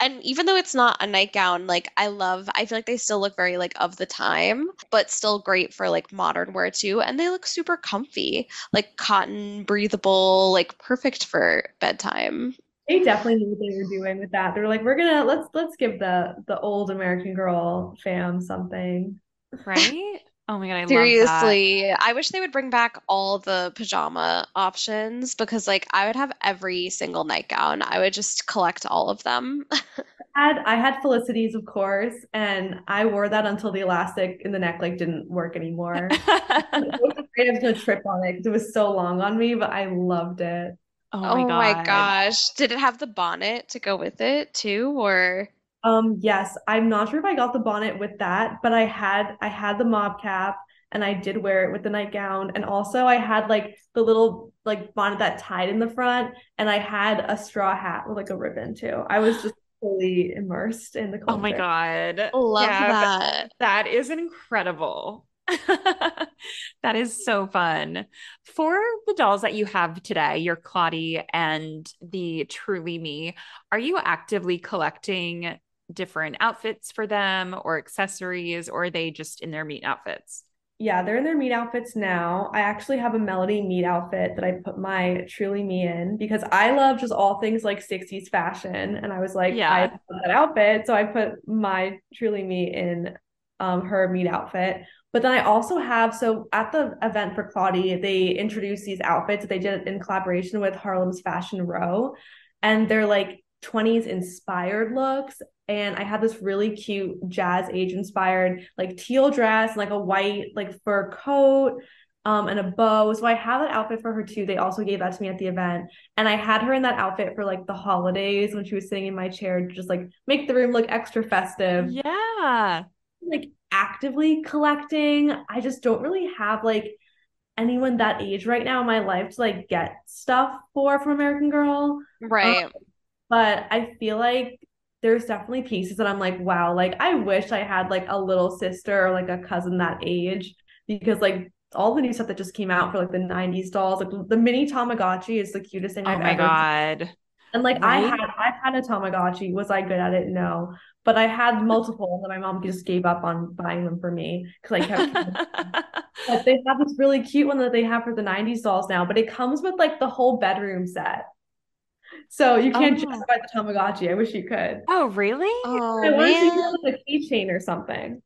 and even though it's not a nightgown, like I love, I feel like they still look very like of the time, but still great for like modern wear too. And they look super comfy, like cotton, breathable, like perfect for bedtime. They definitely knew what they were doing with that. They were like, we're gonna let's let's give the the old American Girl fam something. Right? Oh my god, I Seriously, I wish they would bring back all the pajama options because like I would have every single nightgown. I would just collect all of them. had I had Felicity's, of course, and I wore that until the elastic in the neck like didn't work anymore. I was afraid I was gonna trip on it because it was so long on me, but I loved it. Oh my Oh my gosh. Did it have the bonnet to go with it too, or? Um, yes, I'm not sure if I got the bonnet with that, but I had I had the mob cap and I did wear it with the nightgown. And also I had like the little like bonnet that tied in the front, and I had a straw hat with like a ribbon too. I was just fully immersed in the Oh my god. Love Gab, that. That is incredible. That is so fun. For the dolls that you have today, your Claudie and the Truly Me, are you actively collecting different outfits for them or accessories, or are they just in their meet outfits? Yeah, they're in their meet outfits now. I actually have a Melody meet outfit that I put my Truly Me in because I love just all things like 60s fashion. And I was like, I Yeah. love that outfit. So I put my Truly Me in um, her meet outfit. But then I also have, so at the event for Claudie, they introduced these outfits that they did in collaboration with Harlem's Fashion Row. And they're like 20s inspired looks. And I had this really cute jazz age inspired like teal dress and like a white like fur coat um and a bow. So I have that outfit for her too. They also gave that to me at the event. And I had her in that outfit for like the holidays when she was sitting in my chair just like make the room look extra festive. Yeah. Like actively collecting. I just don't really have like anyone that age right now in my life to like get stuff for from American Girl. Right. Um, but I feel like there's definitely pieces that I'm like, wow, like I wish I had like a little sister or like a cousin that age because like all the new stuff that just came out for like the 90s dolls, like the mini Tamagotchi is the cutest thing Oh I've my ever God. And like I had I had a Tamagotchi. Was I good at it? No. But I had multiple and then my mom just gave up on buying them for me because I kept but they have this really cute one that they have for the 90s dolls now, but it comes with like the whole bedroom set. So you can't Oh. just buy the Tamagotchi. I wish you could. Oh, really? Oh I want to see man. like a keychain or something.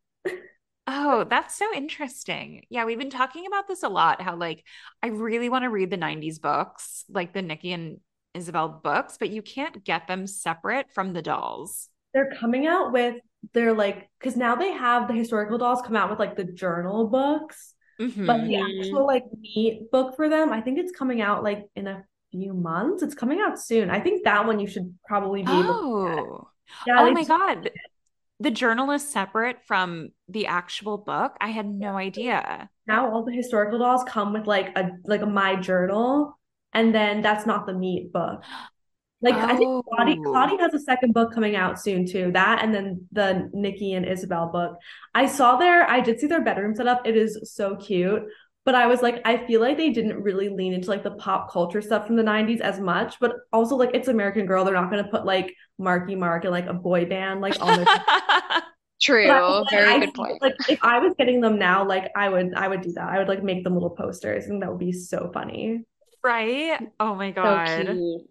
Oh, that's so interesting. Yeah, we've been talking about this a lot, how like I really want to read the 90s books, like the Nicki and Isabel books, but you can't get them separate from the dolls. They're coming out with they're like because now they have the historical dolls come out with like the journal books, but Mhm. the Mhm. actual like meet book for them, I think it's coming out like in a few months. It's coming out soon. I think that one you should probably be able to get. Oh, Yeah, oh my God. The journal is separate from the actual book. I had no idea. now all the historical dolls come with like a like a my journal, and then that's not the meat book. Like I think Claudie, Oh. Claudie has a second book coming out soon too. That and then the Nicki and Isabel book. I saw their, I did see their bedroom setup. It is so cute. But I was like, I feel like they didn't really lean into like the pop culture stuff from the 90s as much. But also like it's American Girl. They're not gonna put like Marky Mark and like a boy band like on their True. But like, Very I good point. Like if I was getting them now, like I would I would do that. I would like make them little posters and that would be so funny. Right? Oh my So God. cute.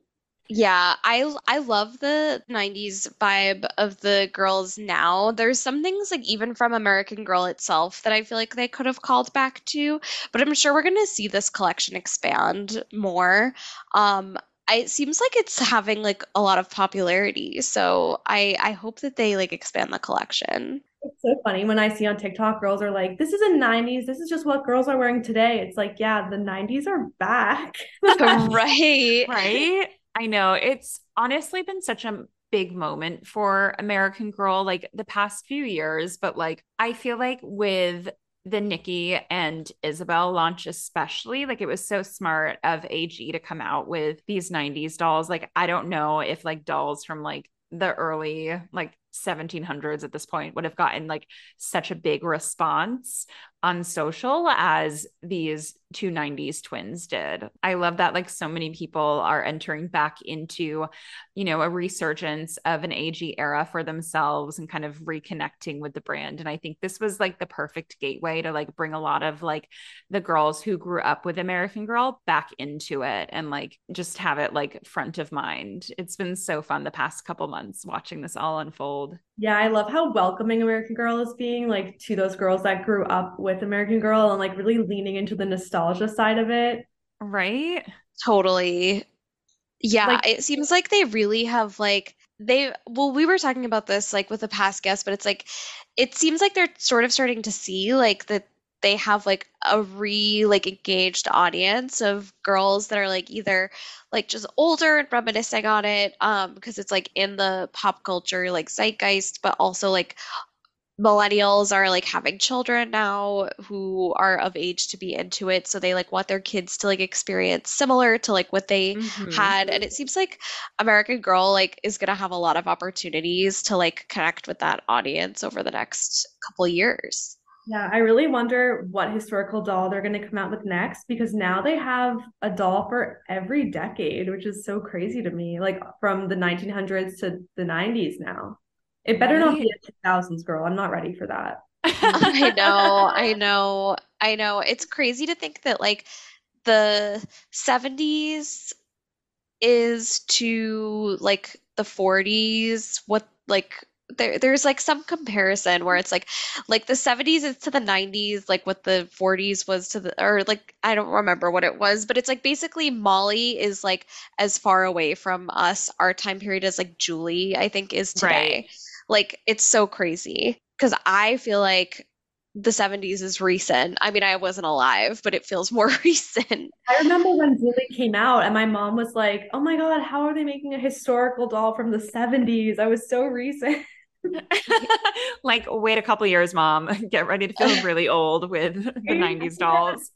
Yeah, I I love the 90s vibe of the girls now. There's some things like even from American Girl itself that I feel like they could have called back to, but I'm sure we're going to see this collection expand more. Um I, it seems like it's having like a lot of popularity, so I I hope that they like expand the collection. It's so funny when I see on TikTok girls are like, this is a 90s, this is just what girls are wearing today. It's like, yeah, the 90s are back. Right. Right? I know. It's honestly been such a big moment for American Girl, like the past few years. But like, I feel like with the Nicki and Isabel launch, especially, like it was so smart of AG to come out with these 90s dolls. Like, I don't know if like dolls from like the early like 1700s at this point would have gotten like such a big response on social as these two 90s twins did. I love that like so many people are entering back into, you know, a resurgence of an AG era for themselves and kind of reconnecting with the brand. And I think this was like the perfect gateway to like bring a lot of like the girls who grew up with American Girl back into it and like just have it like front of mind. It's been so fun the past couple months watching this all unfold. Yeah, I love how welcoming American Girl is being like to those girls that grew up with American Girl and like really leaning into the nostalgia side of it. Right? Totally. Yeah, Like it seems like they really have like they well we were talking about this like with a past guest, but it's like it seems like they're sort of starting to see like that they have like a re like engaged audience of girls that are like either like just older and reminiscing on it um because it's like in the pop culture like zeitgeist, but also like millennials are like having children now who are of age to be into it so they like want their kids to like experience similar to like what they Mhm. had and it seems like American Girl like is going to have a lot of opportunities to like connect with that audience over the next couple years. Yeah, I really wonder what historical doll they're going to come out with next because now they have a doll for every decade, which is so crazy to me. Like from the 1900s to the 90s now. It better not be a 2000s girl. I'm not ready for that. I know, I know, I know. It's crazy to think that like the 70s is to like the 40s what like there there's like some comparison where it's like like the 70s is to the 90s like what the 40s was to the or like I don't remember what it was but it's like basically Molly is like as far away from us our time period as like Julie I think is Right. today like it's so crazy because I feel like the 70s is recent I mean I wasn't alive but it feels more recent I remember when Julie came out and my mom was like, "Oh my God, how are they making a historical doll from the 70s?" I was so recent. Like, wait a couple years, mom. Get ready to feel really old with the 90s dolls.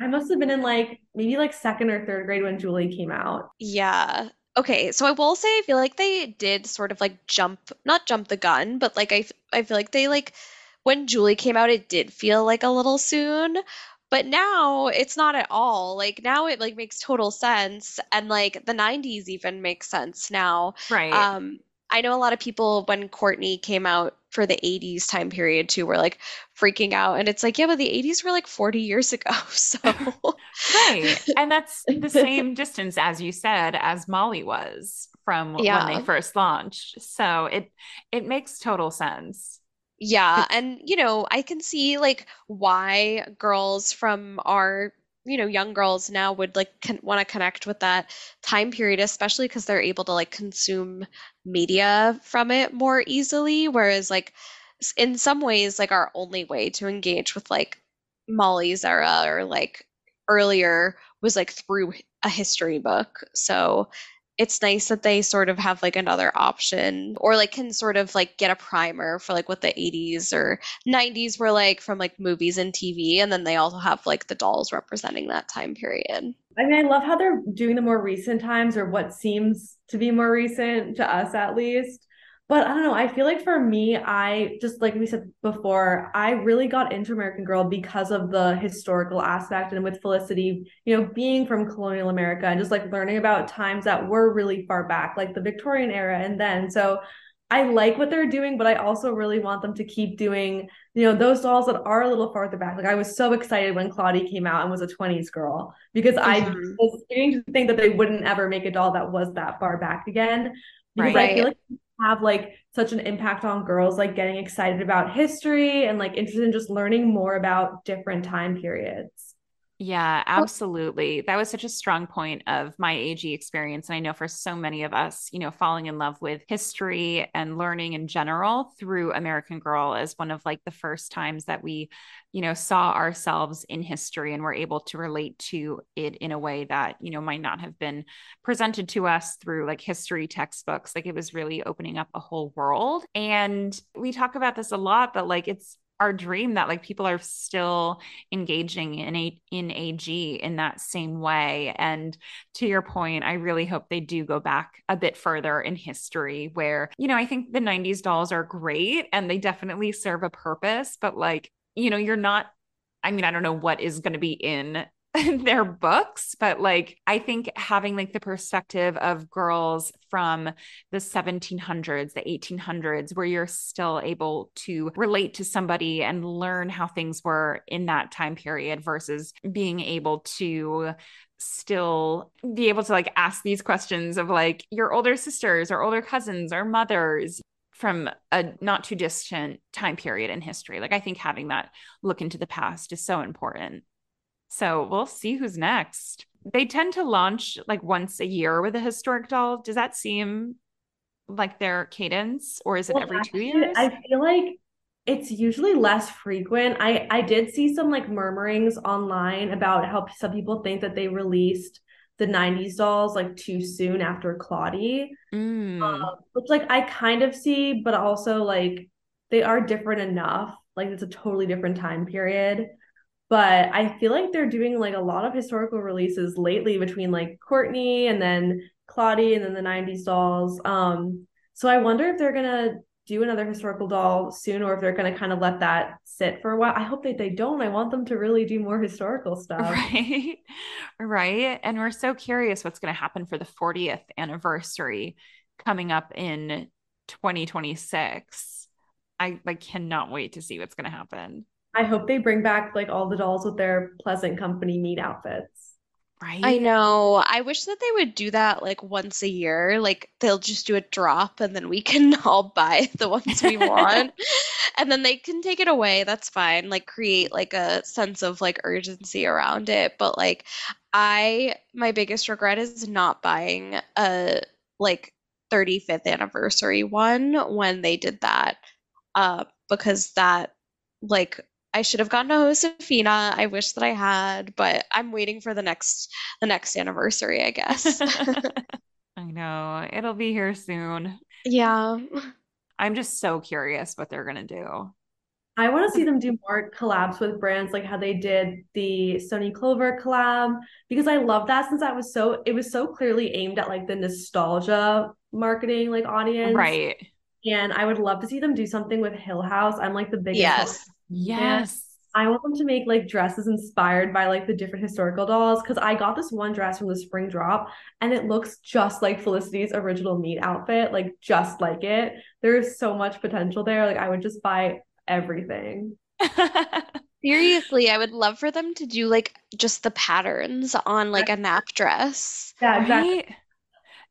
I must have been in like maybe like second or third grade when Julie came out. Yeah. Okay, so I will say I feel like they did sort of like jump, not jump the gun, but like I I feel like they like when Julie came out it did feel like a little soon, but now it's not at all. Like now it like makes total sense and like the 90s even makes sense now. Right. Um I know a lot of people when Courtney came out for the 80s time period too were like freaking out and it's like yeah, but the 80s were like 40 years ago. So Right. And that's the same distance, as you said, as Molly was from when they first launched. So it it makes total sense. Yeah, and you know, I can see like why girls from our, you know, young girls now would like con want to connect with that time period, especially because they're able to like consume media from it more easily, whereas like in some ways, like our only way to engage with like Molly's era or like earlier was like through a history book. So it's nice that they sort of have like another option or like can sort of like get a primer for like what the 80s or 90s were like from like movies and TV and then they also have like the dolls representing that time period. I mean, I love how they're doing the more recent times or what seems to be more recent to us at least. But I don't know. I feel like for me, I just like we said before, I really got into American Girl because of the historical aspect and with Felicity, you know, being from colonial America and just like learning about times that were really far back, like the Victorian era and then. So I like what they're doing, but I also really want them to keep doing, you know, those dolls that are a little farther back. Like I was so excited when Claudie came out and was a 20s girl because I hmm was beginning to think that they wouldn't ever make a doll that was that far back again because I Right. feel like have like such an impact on girls like getting excited about history and like interested in just learning more about different time periods. Yeah, absolutely. That was such a strong point of my AG experience. And I know for so many of us, you know, falling in love with history and learning in general through American Girl is one of like the first times that we, you know, saw ourselves in history and were able to relate to it in a way that, you know, might not have been presented to us through like history textbooks. Like it was really opening up a whole world. And we talk about this a lot, but like it's our dream that like people are still engaging in a in AG in that same way. And to your point, I really hope they do go back a bit further in history where, you know, I think the 90s dolls are great and they definitely serve a purpose, but like, you know, you're not I mean, I don't know what is going to be in their books, but like I think having like the perspective of girls from the 1700s, the 1800s, where you're still able to relate to somebody and learn how things were in that time period versus being able to still be able to like ask these questions of like your older sisters or older cousins or mothers from a not too distant time period in history. Like I think having that look into the past is so important. So we'll see who's next. They tend to launch like once a year with a historic doll. Does that seem like their cadence or is it well, every actually, two years? I feel like it's usually less frequent. I I did see some like murmurings online about how some people think that they released the 90s dolls like too soon after Claudie. Mm. Um, which like I kind of see, but also like they are different enough. Like it's a totally different time period. But I feel like they're doing like a lot of historical releases lately between like Courtney and then Claudie and then the 90s dolls. Um, so I wonder if they're gonna do another historical doll soon or if they're going to kind of let that sit for a while. I hope that they don't. I want them to really do more historical stuff. Right. right. And we're so curious what's going to happen for the 40th anniversary coming up in 2026. I like cannot wait to see what's going to happen. I hope they bring back like all the dolls with their pleasant company meet outfits. Right. I know. I wish that they would do that like once a year. Like they'll just do a drop and then we can all buy the ones we want. and then they can take it away. That's fine. Like create like a sense of like urgency around it. But like I my biggest regret is not buying a like 35th anniversary one when they did that. Uh because that like I should have gotten a Josefina. I wish that I had, but I'm waiting for the next the next anniversary, I guess. I know. It'll be here soon. Yeah. I'm just so curious what they're going to do. I want to see them do more collabs with brands like how they did the Stoney Clover collab because I love that since that was so it was so clearly aimed at like the nostalgia marketing like audience. Right. And I would love to see them do something with Hill House. I'm like the biggest yes. Yes. I want them to make like dresses inspired by like the different historical dolls because I got this one dress from the spring drop and it looks just like Felicity's original meet outfit, like just like it. There is so much potential there. Like I would just buy everything. Seriously, I would love for them to do like just the patterns on like a nap dress. Yeah, exactly. Right?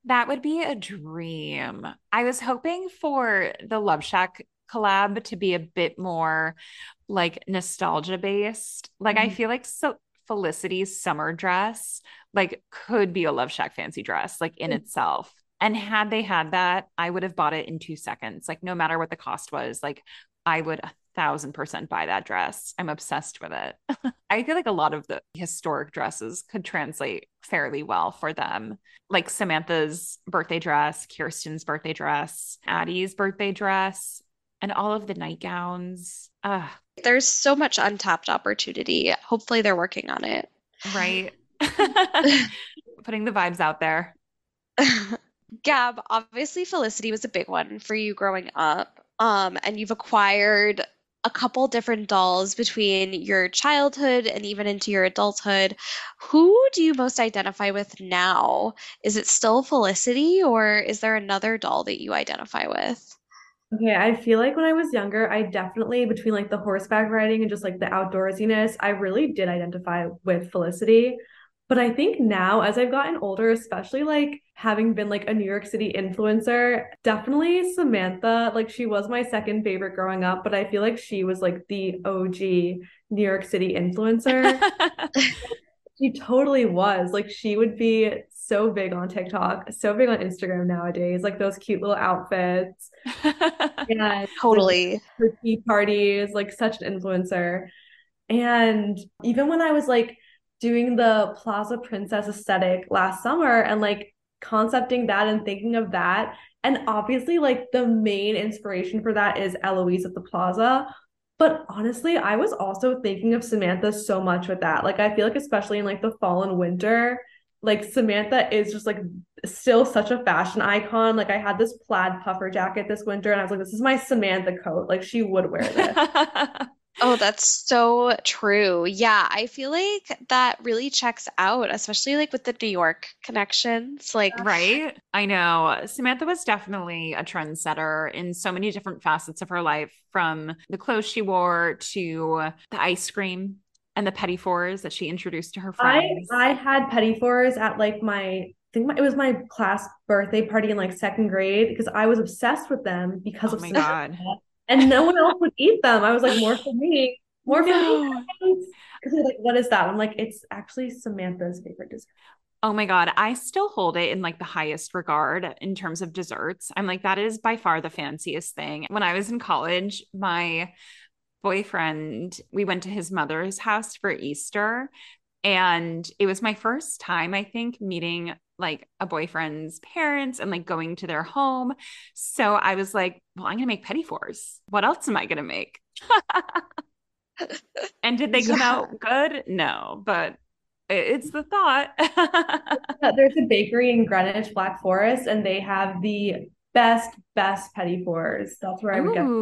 That would be a dream. I was hoping for the Love Shack collab to be a bit more like nostalgia based. Like mm-hmm. I feel like so Felicity's summer dress like could be a LoveShackFancy dress like in mm-hmm. itself. And had they had that, I would have bought it in 2 seconds. Like no matter what the cost was, like I would a thousand percent buy that dress. I'm obsessed with it. I feel like a lot of the historic dresses could translate fairly well for them. Like Samantha's birthday dress, Kirsten's birthday dress, Addie's birthday dress and all of the nightgowns. Ugh. There's so much untapped opportunity. Hopefully, they're working on it. Right. Putting the vibes out there. Gab, obviously, Felicity was a big one for you growing up. Um, and you've acquired a couple different dolls between your childhood and even into your adulthood. Who do you most identify with now? Is it still Felicity, or is there another doll that you identify with? Okay, I feel like when I was younger, I definitely between like the horseback riding and just like the outdoorsiness, I really did identify with Felicity. But I think now, as I've gotten older, especially like having been like a New York City influencer, definitely Samantha. Like she was my second favorite growing up, but I feel like she was like the OG New York City influencer. she totally was. Like she would be so big on TikTok, so big on Instagram nowadays, like those cute little outfits. yeah, totally. Her tea parties, like such an influencer. And even when I was like doing the Plaza Princess aesthetic last summer and like concepting that and thinking of that, and obviously, like the main inspiration for that is Eloise at the Plaza. But honestly, I was also thinking of Samantha so much with that. Like, I feel like, especially in like the fall and winter, like Samantha is just like still such a fashion icon. Like I had this plaid puffer jacket this winter and I was like, this is my Samantha coat. Like she would wear this. oh, that's so true. Yeah, I feel like that really checks out, especially like with the New York connections. Like Right. I know. Samantha was definitely a trendsetter in so many different facets of her life, from the clothes she wore to the ice cream and the petit fours that she introduced to her friends. I, I had petit fours at like my I think my, it was my class birthday party in like second grade because I was obsessed with them because oh of my god. and no one else would eat them. I was like, more for me, more for No. me. Because they're like, what is that? I'm like, it's actually Samantha's favorite dessert. Oh my God. I still hold it in like the highest regard in terms of desserts. I'm like, that is by far the fanciest thing. When I was in college, my boyfriend, we went to his mother's house for Easter. And it was my first time, I think, meeting like a boyfriend's parents and like going to their home. So I was like, well, I'm going to make petit fours. What else am I going to make? and did they come Yeah. out good? No, but it's the thought. There's a bakery in Greenwich, Black Forest, and they have the best, best petit fours. That's where I would get.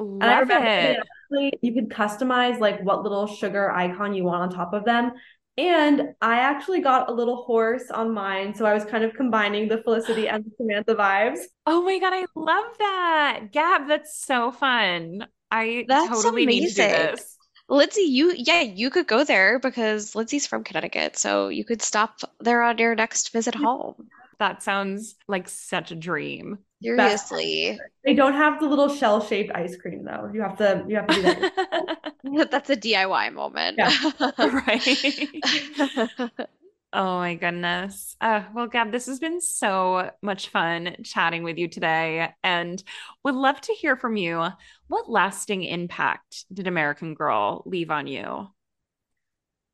Ooh, And I love remember it. actually you could customize like what little sugar icon you want on top of them. And I actually got a little horse on mine, so I was kind of combining the Felicity and the Samantha vibes. Oh my God, I love that. Gab, that's so fun. I That's totally need to do amazing. this. Lindsey, you yeah, you could go there because Lindsey's from Connecticut, so you could stop there on your next visit home. That sounds like such a dream. Seriously. They don't have the little shell-shaped ice cream though. You have to you have to do that. That's a DIY moment. Yeah. Right. Oh my goodness. Uh, well, Gab, this has been so much fun chatting with you today and would love to hear from you. What lasting impact did American Girl leave on you?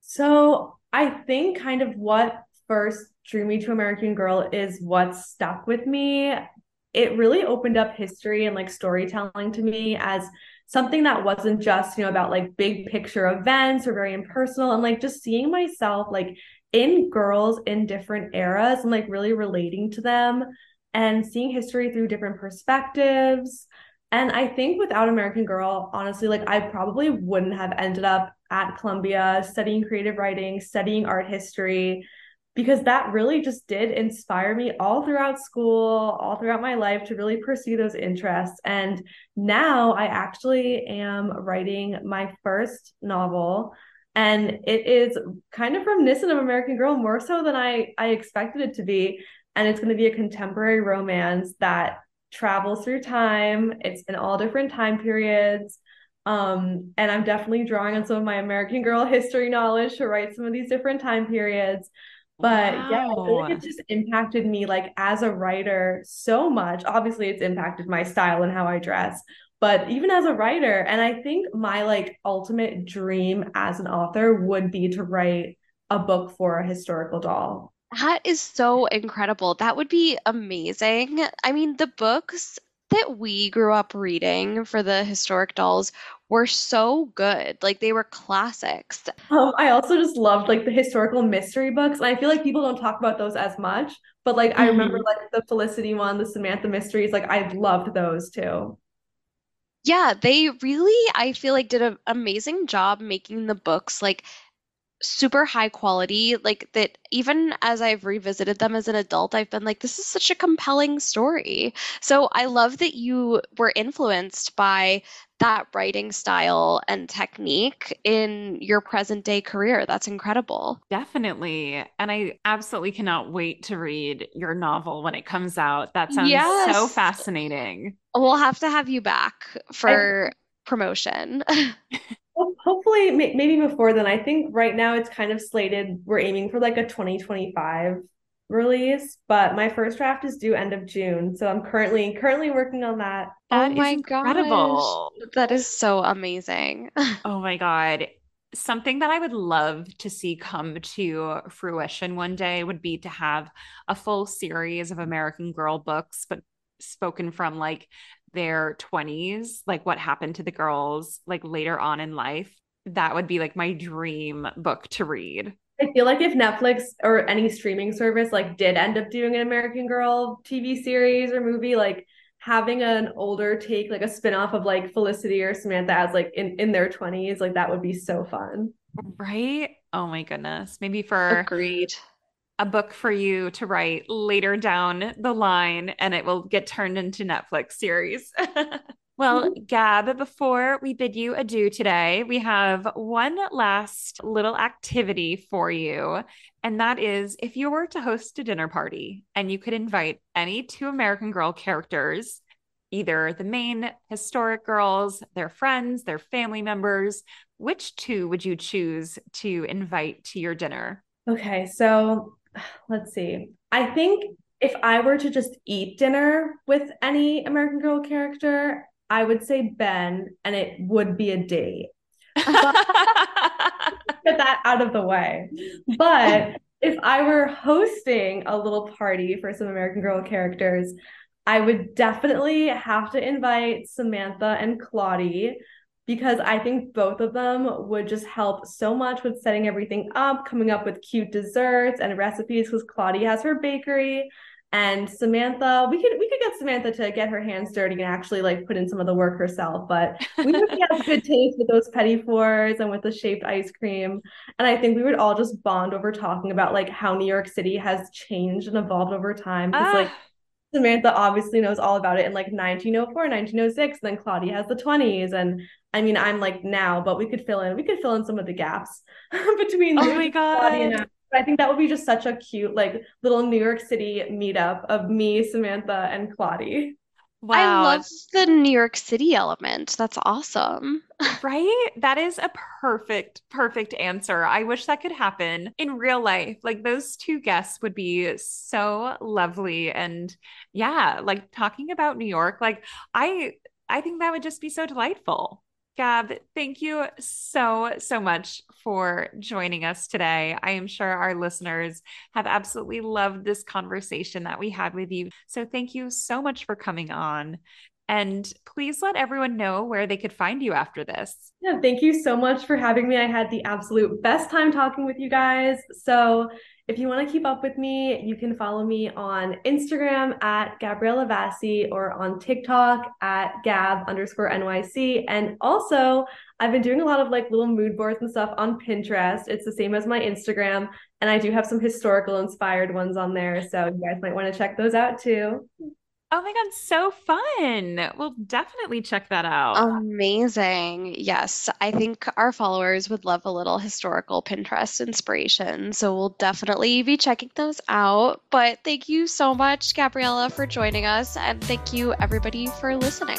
So I think kind of what first drew me to American Girl is what stuck with me. It really opened up history and like storytelling to me as something that wasn't just, you know, about like big picture events or very impersonal and like just seeing myself like in girls in different eras and like really relating to them and seeing history through different perspectives. And I think without American Girl, honestly, like I probably wouldn't have ended up at Columbia studying creative writing, studying art history, because that really just did inspire me all throughout school, all throughout my life to really pursue those interests. And now I actually am writing my first novel. And it is kind of reminiscent of American Girl more so than I, I expected it to be. And it's going to be a contemporary romance that travels through time. It's in all different time periods. Um, and I'm definitely drawing on some of my American Girl history knowledge to write some of these different time periods. But yeah, I feel like it just impacted me like as a writer so much. Obviously, it's impacted my style and how I dress, but even as a writer, and I think my like ultimate dream as an author would be to write a book for a historical doll. That is so incredible. That would be amazing. I mean, the books that we grew up reading for the historic dolls were so good. Like they were classics. Um, I also just loved like the historical mystery books. And I feel like people don't talk about those as much, but like I remember like the Felicity one, the Samantha mysteries, like I loved those too. Yeah, they really, I feel like, did an amazing job making the books like super high quality. Like that, even as I've revisited them as an adult, I've been like, this is such a compelling story. So I love that you were influenced by that writing style and technique in your present day career. That's incredible. Definitely. And I absolutely cannot wait to read your novel when it comes out. That sounds so fascinating. We'll have to have you back for promotion. Ho- Hopefully, maybe before then. I think right now it's kind of slated. We're aiming for like a 2025 release, but my first draft is due end of June. So I'm currently currently working on that. Oh That is my incredible. gosh. That is so amazing. Oh my God. Something that I would love to see come to fruition one day would be to have a full series of American Girl books, but spoken from like their 20s, like what happened to the girls like later on in life. That would be like my dream book to read. I feel like if Netflix or any streaming service like did end up doing an American Girl TV series or movie, like having an older take, like a spin-off of like Felicity or Samantha as like in, in their 20s, like that would be so fun. Right? Oh my goodness. Maybe for Agreed. a book for you to write later down the line and it will get turned into Netflix series. Well, mm-hmm. Gab, before we bid you adieu today, we have one last little activity for you. And that is if you were to host a dinner party and you could invite any two American Girl characters, either the main historic girls, their friends, their family members, which two would you choose to invite to your dinner? Okay, so let's see. I think if I were to just eat dinner with any American Girl character, I would say Ben, and it would be a date. Get that out of the way. But if I were hosting a little party for some American Girl characters, I would definitely have to invite Samantha and Claudie because I think both of them would just help so much with setting everything up, coming up with cute desserts and recipes because Claudie has her bakery and Samantha, we could we could get Samantha to get her hands dirty and actually like put in some of the work herself. But we would have good taste with those petit fours and with the shaped ice cream. And I think we would all just bond over talking about like how New York City has changed and evolved over time. Because ah. like Samantha obviously knows all about it in like 1904, 1906. Then Claudie has the 20s. And I mean, I'm like now, but we could fill in, we could fill in some of the gaps between oh my God. I think that would be just such a cute, like little New York City meetup of me, Samantha, and Claudie. Wow. I love the New York City element. That's awesome. right? That is a perfect, perfect answer. I wish that could happen in real life. Like those two guests would be so lovely. And yeah, like talking about New York, like I I think that would just be so delightful. Gab, thank you so, so much for joining us today. I am sure our listeners have absolutely loved this conversation that we had with you. So, thank you so much for coming on. And please let everyone know where they could find you after this. Yeah, thank you so much for having me. I had the absolute best time talking with you guys. So, if you want to keep up with me, you can follow me on Instagram at Gabriela Vasci or on TikTok at Gab underscore NYC. And also, I've been doing a lot of like little mood boards and stuff on Pinterest. It's the same as my Instagram. And I do have some historical inspired ones on there. So you guys might want to check those out too. Oh my God, so fun. We'll definitely check that out. Amazing. Yes, I think our followers would love a little historical Pinterest inspiration. So we'll definitely be checking those out. But thank you so much, Gabriela, for joining us. And thank you, everybody, for listening.